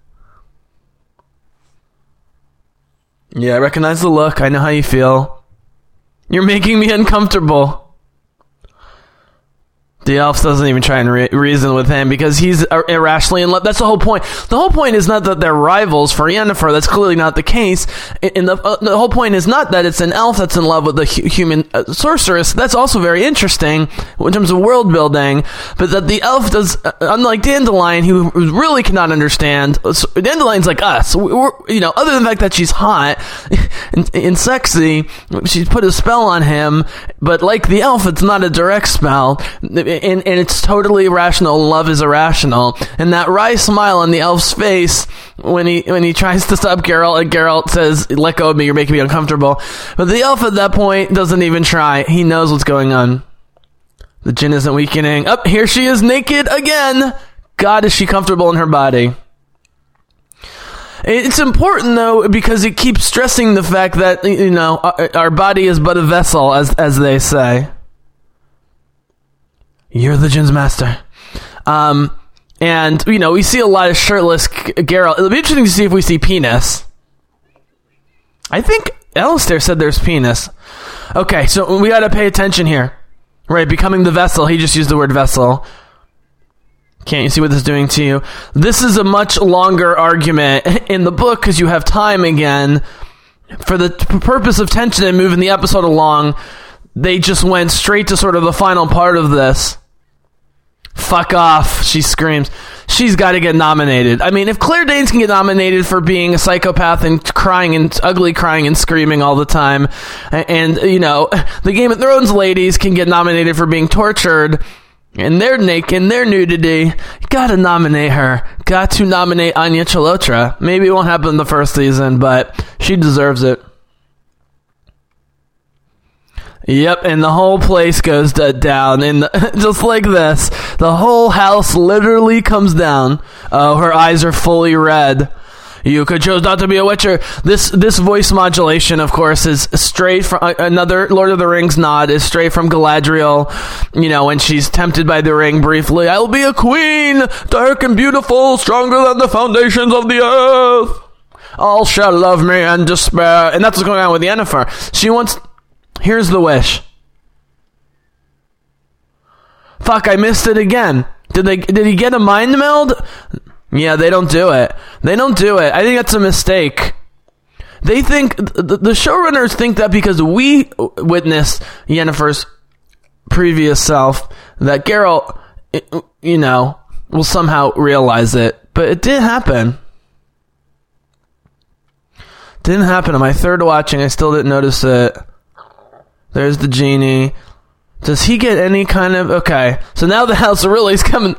Yeah, I recognize the look. I know how you feel. You're making me uncomfortable. The elf doesn't even try and re- reason with him because he's irrationally in love. That's the whole point. The whole point is not that they're rivals for Yennefer. That's clearly not the case. And the, uh, the whole point is not that it's an elf that's in love with a hu- human uh, sorceress. That's also very interesting in terms of world building. But that the elf does, uh, unlike Dandelion, who really cannot understand. Dandelion's like us. We're, you know, other than the fact that she's hot [LAUGHS] and, and sexy, she's put a spell on him. But like the elf, it's not a direct spell and, and it's totally irrational. Love is irrational, and that wry smile on the elf's face when he when he tries to stop Geralt, and Geralt says, "Let go of me. You're making me uncomfortable." But the elf at that point doesn't even try. He knows what's going on. The djinn isn't weakening. Up oh, here she is naked again. God, is she comfortable in her body? It's important though because it keeps stressing the fact that you know our, our body is but a vessel, as as they say. You're the djinn's master. Um, and you know we see a lot of shirtless Geralt. It'll be interesting to see if we see penis. I think Alistair said there's penis. Okay, so we got to pay attention here. Right, becoming the vessel. He just used the word vessel. Can't you see what this is doing to you? This is a much longer argument [LAUGHS] in the book because you have time again. For the purpose of tension and moving the episode along, they just went straight to sort of the final part of this. Fuck off, she screams. She's got to get nominated. I mean, if Claire Danes can get nominated for being a psychopath and crying and ugly crying and screaming all the time, and, you know, the Game of Thrones ladies can get nominated for being tortured and their naked, and their nudity, gotta nominate her. Got to nominate Anya Chalotra. Maybe it won't happen in the first season, but she deserves it. Yep, and the whole place goes down, and [LAUGHS] just like this, the whole house literally comes down. Oh, her eyes are fully red. You could chose not to be a Witcher. This this voice modulation, of course, is straight from uh, another Lord of the Rings nod. Is straight from Galadriel. You know, when she's tempted by the ring briefly, "I'll be a queen, dark and beautiful, stronger than the foundations of the earth. All shall love me and despair." And that's what's going on with Yennefer. She wants Here's the wish. Fuck, I missed it again. Did they did he get a mind meld? Yeah, they don't do it. They don't do it. I think that's a mistake. They think the, showrunners think that because we witnessed Yennefer's previous self that Geralt you know will somehow realize it, but it didn't happen. Didn't happen on my third watching. I still didn't notice it. There's the genie. Does he get any kind of okay? So now the house really is coming,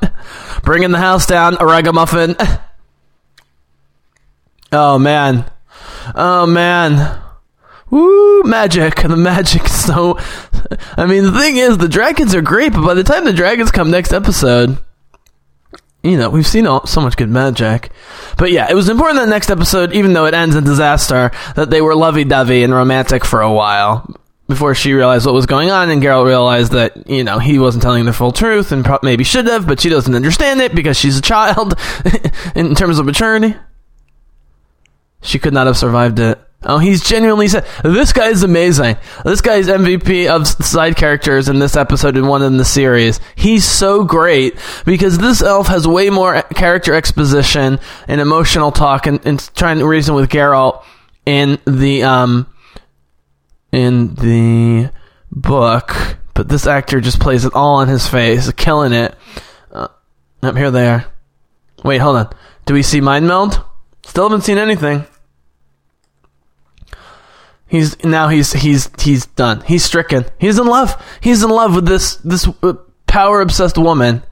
bringing the house down. A ragamuffin. Oh man, oh man. Woo, magic. The magic so. I mean, the thing is, the dragons are great, but by the time the dragons come next episode, you know, we've seen all, so much good magic. But yeah, it was important that next episode, even though it ends in disaster, that they were lovey dovey and romantic for a while before she realized what was going on, and Geralt realized that you know he wasn't telling the full truth, and pro- maybe should have, but she doesn't understand it because she's a child [LAUGHS] in terms of maturity. She could not have survived it. Oh, he's genuinely said this guy is amazing. This guy is MVP of side characters in this episode and one in the series. He's so great because this elf has way more character exposition and emotional talk and, and trying to reason with Geralt in the um in the book, but this actor just plays it all on his face, killing it. Uh, up here they are. Wait, hold on. Do we see mind meld? Still haven't seen anything. He's now he's he's he's done. He's stricken. He's in love. He's in love with this this uh, power obsessed woman.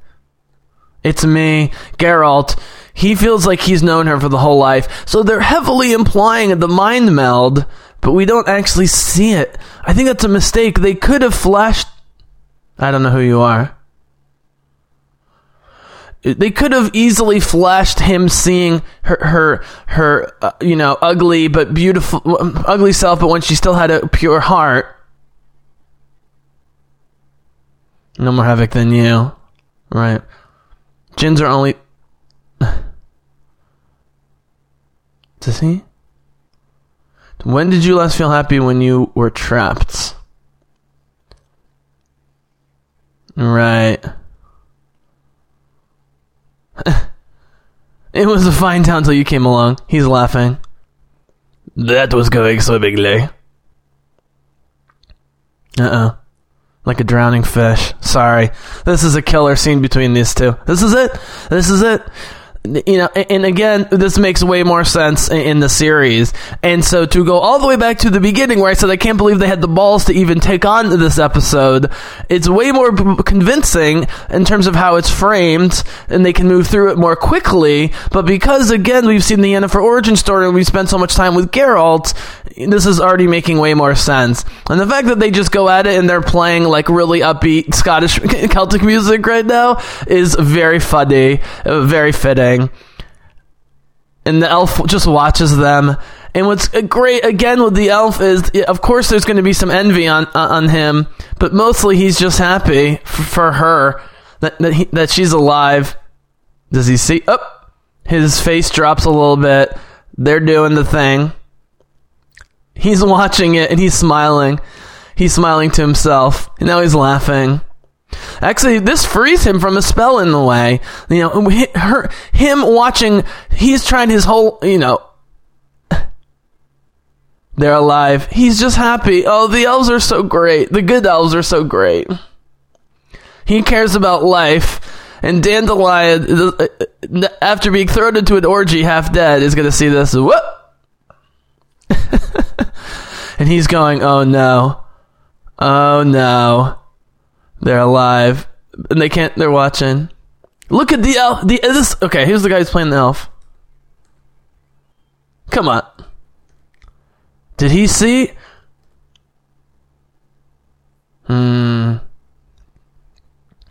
It's me, Geralt. He feels like he's known her for the whole life. So they're heavily implying the mind meld, but we don't actually see it. I think that's a mistake. They could have flashed. I don't know who you are. They could have easily flashed him seeing her, her, her, uh, you know, ugly but beautiful, ugly self, but when she still had a pure heart. No more havoc than you, right? Djinns are only. [SIGHS] Does he? When did you last feel happy when you were trapped? Right. [LAUGHS] it was a fine town till you came along. He's laughing. That was going swimmingly. Uh oh. Like a drowning fish. Sorry. This is a killer scene between these two. This is it. This is it you know, and again, this makes way more sense in the series. And so to go all the way back to the beginning where I said I can't believe they had the balls to even take on this episode, it's way more convincing in terms of how it's framed and they can move through it more quickly. But because again, we've seen the Yennefer origin story and we spent so much time with Geralt, this is already making way more sense. And the fact that they just go at it and they're playing like really upbeat Scottish [LAUGHS] Celtic music right now is very funny, uh, very fitting. And the elf just watches them. And what's great again with the elf is, of course, there's going to be some envy on uh, on him, but mostly he's just happy for her that that, he, that she's alive. Does he see? Up, oh, his face drops a little bit. They're doing the thing He's watching it and he's smiling. He's smiling to himself. And now he's laughing. Actually, this frees him from a spell in the way. You know, her, him watching, he's trying his whole, you know, [SIGHS] they're alive. He's just happy. Oh, the elves are so great. The good elves are so great. He cares about life. And Dandelion, uh, uh, after being thrown into an orgy half dead, is going to see this. Whoop! [LAUGHS] and he's going, "Oh no, oh no, they're alive, and they can't. They're watching. Look at the elf. The this. Okay, here's the guy who's playing the elf. Come on. Did he see? Hmm.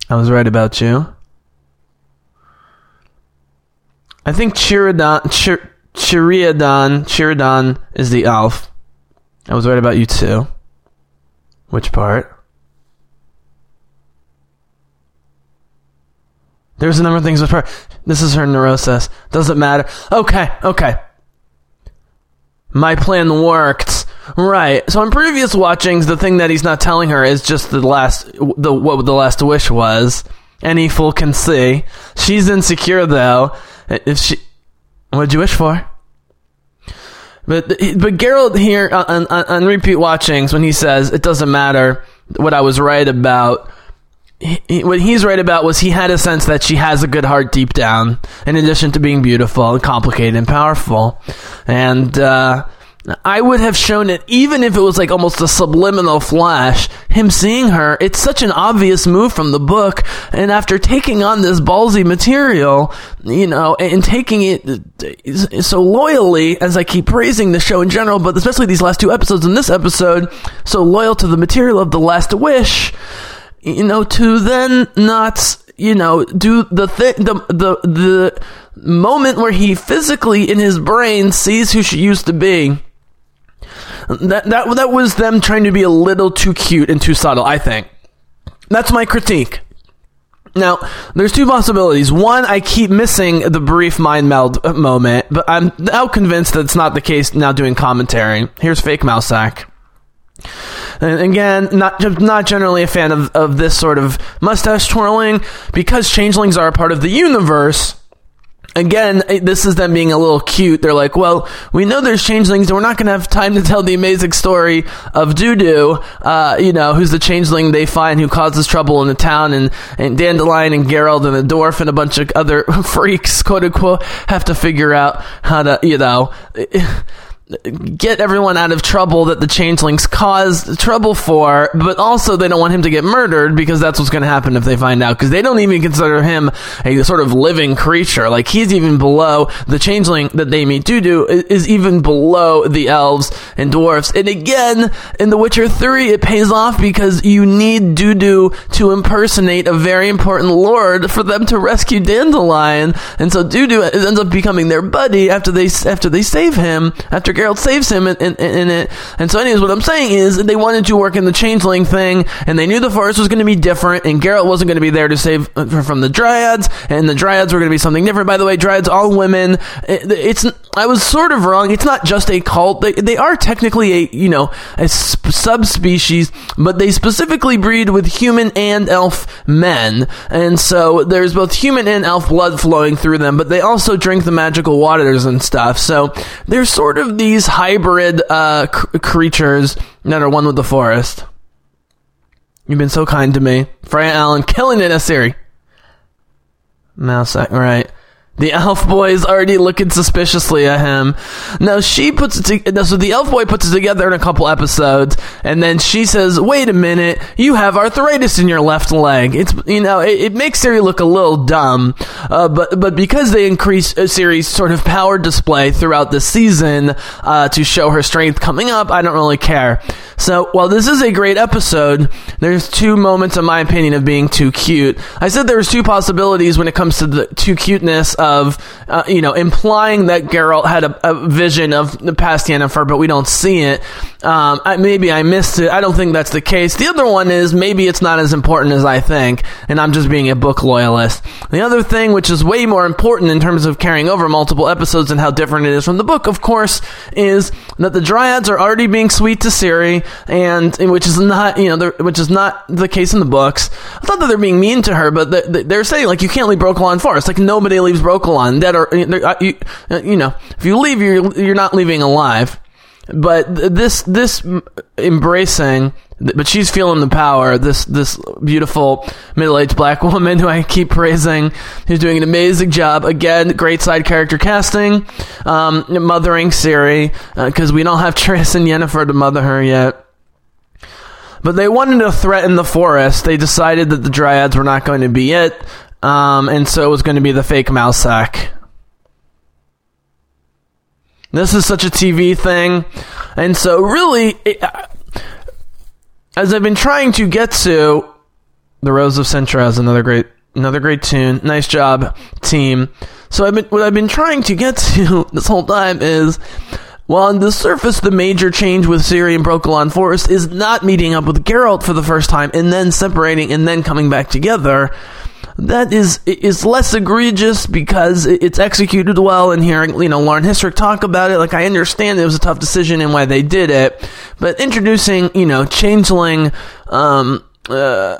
I was right about you. I think Chiridon, Chir, Chiriadon, Chiridon is the elf. I was right about you too. Which part? There's a number of things with her. This is her neurosis. Doesn't matter. Okay, okay. My plan worked. Right. So in previous watchings, the thing that he's not telling her is just the last, the what the last wish was. Any fool can see. She's insecure though. If she, what'd you wish for? But but Geralt here uh, on, on, on repeat watchings when he says it doesn't matter what I was right about. He, what he's right about was he had a sense that she has a good heart deep down, in addition to being beautiful and complicated and powerful. And uh, I would have shown it even if it was like almost a subliminal flash. Him seeing her, it's such an obvious move from the book. And after taking on this ballsy material, you know, and taking it so loyally, as I keep praising the show in general, but especially these last two episodes and this episode, so loyal to the material of The Last Wish, you know, to then not, you know, do the thing, the, the, the moment where he physically in his brain sees who she used to be that that that was them trying to be a little too cute and too subtle. I think that's my critique. Now, there's two possibilities. One, I keep missing the brief mind meld uh, moment, but I'm now convinced that it's not the case now doing commentary. Here's fake Mousesack. And again, not not generally a fan of, of this sort of mustache twirling because changelings are a part of the universe again, this is them being a little cute. They're like, well, we know there's changelings, and we're not going to have time to tell the amazing story of Dudu, uh, you know, who's the changeling they find who causes trouble in the town, and, and Dandelion and Geralt and the dwarf and a bunch of other [LAUGHS] freaks, quote unquote, have to figure out how to, you know get everyone out of trouble that the changelings caused trouble for, but also they don't want him to get murdered because that's what's going to happen if they find out. Because they don't even consider him a sort of living creature. Like he's even below the changeling that they meet. Dudu is even below the elves and dwarfs. And again, in The Witcher 3, it pays off because you need Dudu to impersonate a very important lord for them to rescue Dandelion. And so Dudu ends up becoming their buddy after they after they save him after Geralt saves him in, in, in, it. And so, anyways, what I'm saying is they wanted to work in the changeling thing, and they knew the forest was going to be different, and Geralt wasn't going to be there to save uh, from the Dryads, and the Dryads were going to be something different. By the way, Dryads all women. It, it's I was sort of wrong. It's not just a cult. They, they are technically a you know a subspecies, but they specifically breed with human and elf men, and so there's both human and elf blood flowing through them. But they also drink the magical waters and stuff. So they're sort of the these hybrid uh, c- creatures that are one with the forest. You've been so kind to me. Freya Allan killing it as Ciri. Mouse, right. The elf boy is already looking suspiciously at him. Now she puts it to, so the elf boy puts it together in a couple episodes, and then she says, "Wait a minute, you have arthritis in your left leg." It's you know it, it makes Ciri look a little dumb, uh, but but because they increase a Ciri's sort of power display throughout the season uh, to show her strength coming up, I don't really care. So while this is a great episode, there's two moments, in my opinion, of being too cute. I said there's two possibilities when it comes to the too cuteness of, uh, you know, implying that Geralt had a, a, vision of the past Yennefer, but we don't see it. Um, I, maybe I missed it. I don't think that's the case. The other one is maybe it's not as important as I think, and I'm just being a book loyalist. The other thing, which is way more important in terms of carrying over multiple episodes and how different it is from the book, of course, is that the Dryads are already being sweet to Ciri, and which is not, you know, which is not the case in the books. It's not that they're being mean to her, but they're saying like you can't leave Brokilon Forest. Like nobody leaves. That are you, you know, if you leave, you're you're not leaving alive. But this this embracing, but she's feeling the power. This this beautiful middle aged black [LAUGHS] woman who I keep praising, who's doing an amazing job. Again, great side character casting, um, mothering Ciri because uh, we don't have [LAUGHS] Triss and Yennefer to mother her yet. But they wanted to threaten the forest. They decided that the Dryads were not going to be it, um, and so it was going to be the fake Mousesack. This is such a TV thing. And so, really, it, as I've been trying to get to, The Rose of Cintra is another great, another great tune. Nice job, team. So, I've been, what I've been trying to get [LAUGHS] to this whole time is, while on the surface, the major change with Ciri and Brokilon Forest is not meeting up with Geralt for the first time and then separating and then coming back together that is is less egregious because it's executed well and hearing you know Lauren Hissrich talk about it. Like I understand it was a tough decision and why they did it. But introducing you know changeling um uh,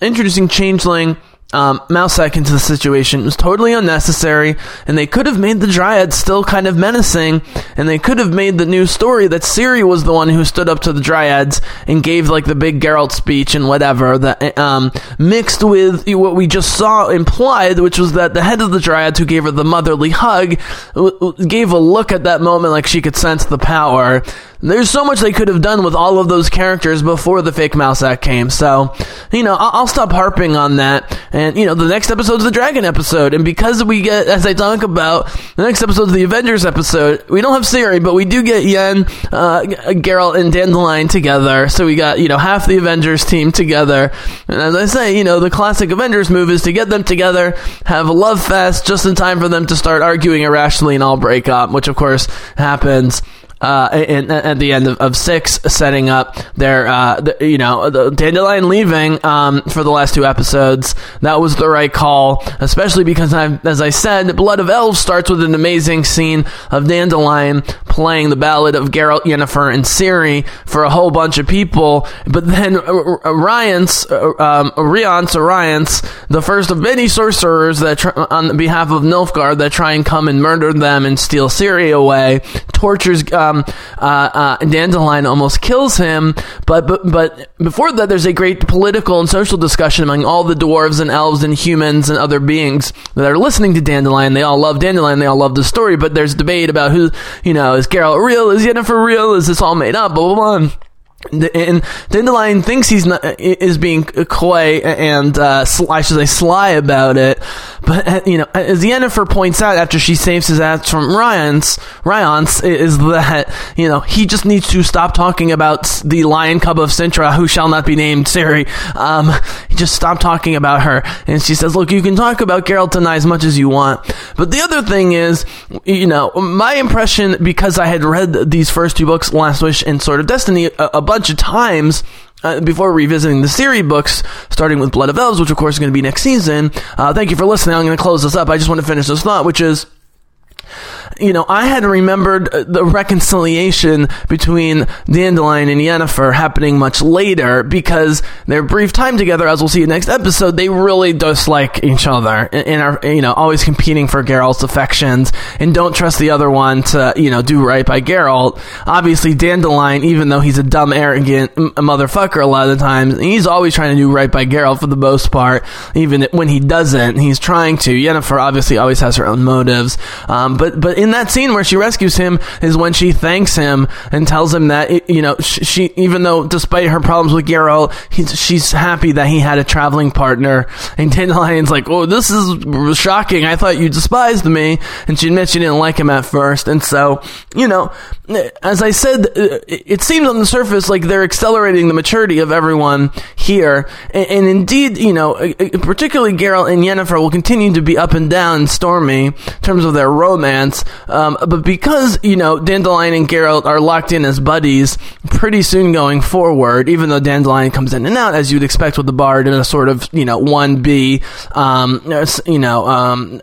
introducing changeling um, Mousesack into the situation. It was totally unnecessary, and they could have made the Dryad still kind of menacing, and they could have made the new story that Ciri was the one who stood up to the Dryads and gave like the big Geralt speech and whatever that um, mixed with what we just saw implied, which was that the head of the Dryads who gave her the motherly hug gave a look at that moment like she could sense the power. There's so much they could have done with all of those characters before the fake Mousesack came. So, you know, I'll, I'll stop harping on that. And, you know, the next episode's the Dragon episode. And because we get, as I talk about, the next episode's the Avengers episode, we don't have Ciri, but we do get Yen, uh, Geralt, and Dandelion together. So we got, you know, half the Avengers team together. And as I say, you know, the classic Avengers move is to get them together, have a love fest just in time for them to start arguing irrationally and all break up, which of course happens uh, in, at the end of, of six, setting up their, uh, the, you know, the Dandelion leaving um, for the last two episodes. That was the right call, especially because, I, as I said, Blood of Elves starts with an amazing scene of Dandelion playing the ballad of Geralt, Yennefer, and Ciri for a whole bunch of people. But then um, Rience, Rience, the first of many sorcerers that on behalf of Nilfgaard that try and come and murder them and steal Ciri away, tortures. Uh, um, uh, uh, Dandelion almost kills him. But, but but before that, there's a great political and social discussion among all the dwarves and elves and humans and other beings that are listening to Dandelion. They all love Dandelion. They all love the story. But there's debate about who you know is Geralt real? Is Yennefer real? Is this all made up? Blah blah blah and Dandelion thinks he's not is being coy and uh, I should say sly about it, but uh, you know, as Yennefer points out after she saves his ass from Rience, Rience is that you know he just needs to stop talking about the lion cub of Cintra, who shall not be named Ciri. Um, just stop talking about her, and she says, "Look, you can talk about Geralt tonight as much as you want, but the other thing is, you know, my impression because I had read these first two books, Last Wish and Sword of Destiny, a, a bunch of times uh, before revisiting the Ciri books, starting with Blood of Elves, which of course is going to be next season. Uh, thank you for listening. I'm going to close this up. I just want to finish this thought, which is you know, I had remembered uh, the reconciliation between Dandelion and Yennefer happening much later because their brief time together, as we'll see in the next episode, they really dislike each other and are, you know, always competing for Geralt's affections and don't trust the other one to, you know, do right by Geralt. Obviously, Dandelion, even though he's a dumb, arrogant motherfucker a lot of the times, he's always trying to do right by Geralt for the most part, even when he doesn't, he's trying to. Yennefer obviously always has her own motives, um, but, but in that scene where she rescues him is when she thanks him and tells him that you know she, even though despite her problems with Geralt, she's happy that he had a traveling partner. And Dandelion's like, "Oh, this is shocking. I thought you despised me." And she admits she didn't like him at first. And so, you know, as I said, uh, it seems on the surface like they're accelerating the maturity of everyone here. And, indeed, you know, uh, uh, particularly Geralt and Yennefer will continue to be up and down stormy in terms of their romance. Um, but because, you know, Dandelion and Geralt are locked in as buddies pretty soon going forward, even though Dandelion comes in and out, as you'd expect with the Bard in a sort of, you know, 1B, um, you know, um,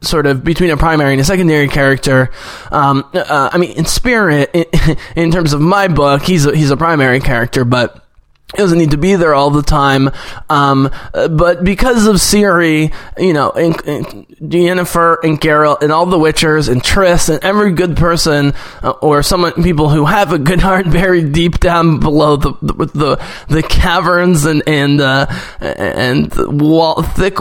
sort of between a primary and a secondary character. Um, uh, I mean, in spirit, [LAUGHS] in, in, terms of my book, he's a, he's a primary character, but he doesn't need to be there all the time. Um, but because of Ciri, you know, and, and Yennefer and Geralt and all the Witchers and Triss and every good person uh, or someone, people who have a good heart [LAUGHS] buried deep down below the, the, the, the caverns and, and, uh, and wall, thick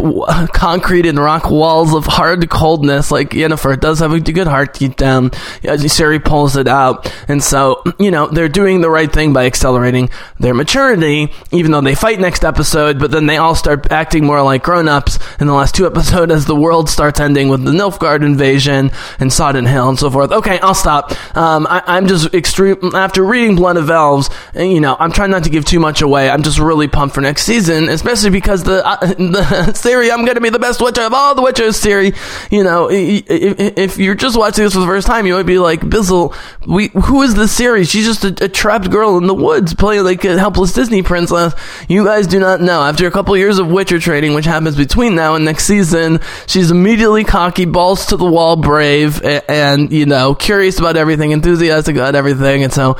concrete and rock walls of hard coldness, like Yennefer does have a good heart deep down. As Ciri pulls it out. And so, you know, they're doing the right thing by accelerating their maturity even though they fight next episode, but then they all start acting more like grown ups in the last two [LAUGHS] episodes as the world starts ending with the Nilfgaard invasion and Sodden Hill and so forth. Okay, I'll stop. Um, I, am just extreme. After reading Blood of Elves, you know, I'm trying not to give too much away. I'm just really pumped for next season, especially because the uh, [LAUGHS] the theory I'm going to be the best Witcher of all the Witchers theory. You know, if, if, you're just watching this for the first time, you might be like, Bizzle, we who is this series? She's just a, a trapped girl in the woods playing like a helpless Disney Disney princess. You guys do not know. After a couple years of Witcher training, which happens between now and next season, she's immediately cocky, balls to the wall, brave, a- and, you know, curious about everything, enthusiastic about everything. And so,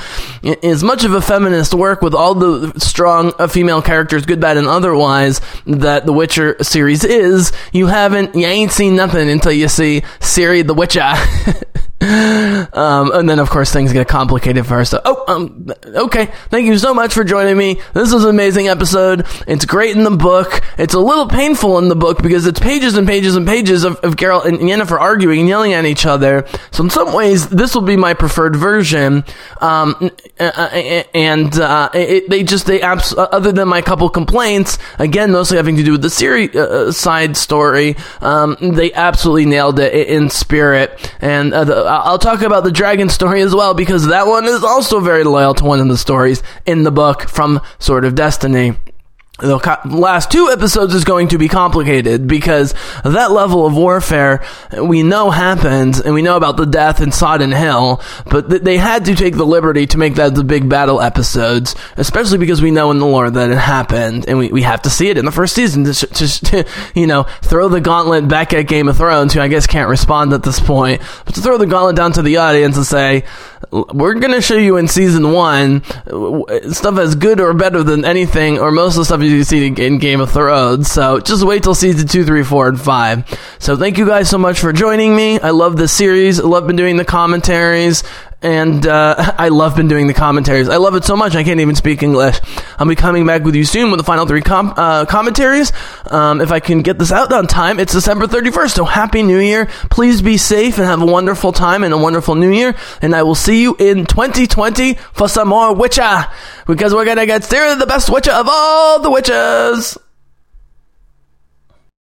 as much of a feminist work with all the strong uh, female characters, good, bad, and otherwise, that the Witcher series is, you haven't, you ain't seen nothing until you see Ciri the Witcher. [LAUGHS] Um, and then, of course, things get complicated for her. So, oh, um, okay. Thank you so much for joining me. This was an amazing episode. It's great in the book. It's a little painful in the book because it's pages and pages and pages of, of Geralt and Yennefer arguing and yelling at each other. So, in some ways, this will be my preferred version. Um, and uh, it, they just they abs- uh, other than my couple complaints, again, mostly having to do with the Ciri uh, uh, side story. Um, they absolutely nailed it in spirit. And uh, the, I'll talk about the dragon story as well because that one is also very loyal to one of the stories in the book from Sword of Destiny. The last two episodes is going to be complicated because that level of warfare we know happens and we know about the death in Sodden Hill, but th- they had to take the liberty to make that the big battle episodes, especially because we know in the lore that it happened and we, we have to see it in the first season to, to, to, you know, throw the gauntlet back at Game of Thrones, who I guess can't respond at this point, but to throw the gauntlet down to the audience and say, we're going to show you in season one stuff as good or better than anything or most of the stuff you see in Game of Thrones. So just wait till season two, three, four, and five. So thank you guys so much for joining me. I love this series. I love been doing the commentaries. And uh, [LAUGHS] I love been doing the commentaries. I love it so much I can't even speak English. I'll be coming back with you soon with the final three com- uh, commentaries. Um, if I can get this out on time, it's December 31st. So happy New Year! Please be safe and have a wonderful time and a wonderful New Year. And I will see you in 2020 for some more Witcher because we're gonna get Sarah the best Witcher of all the witches.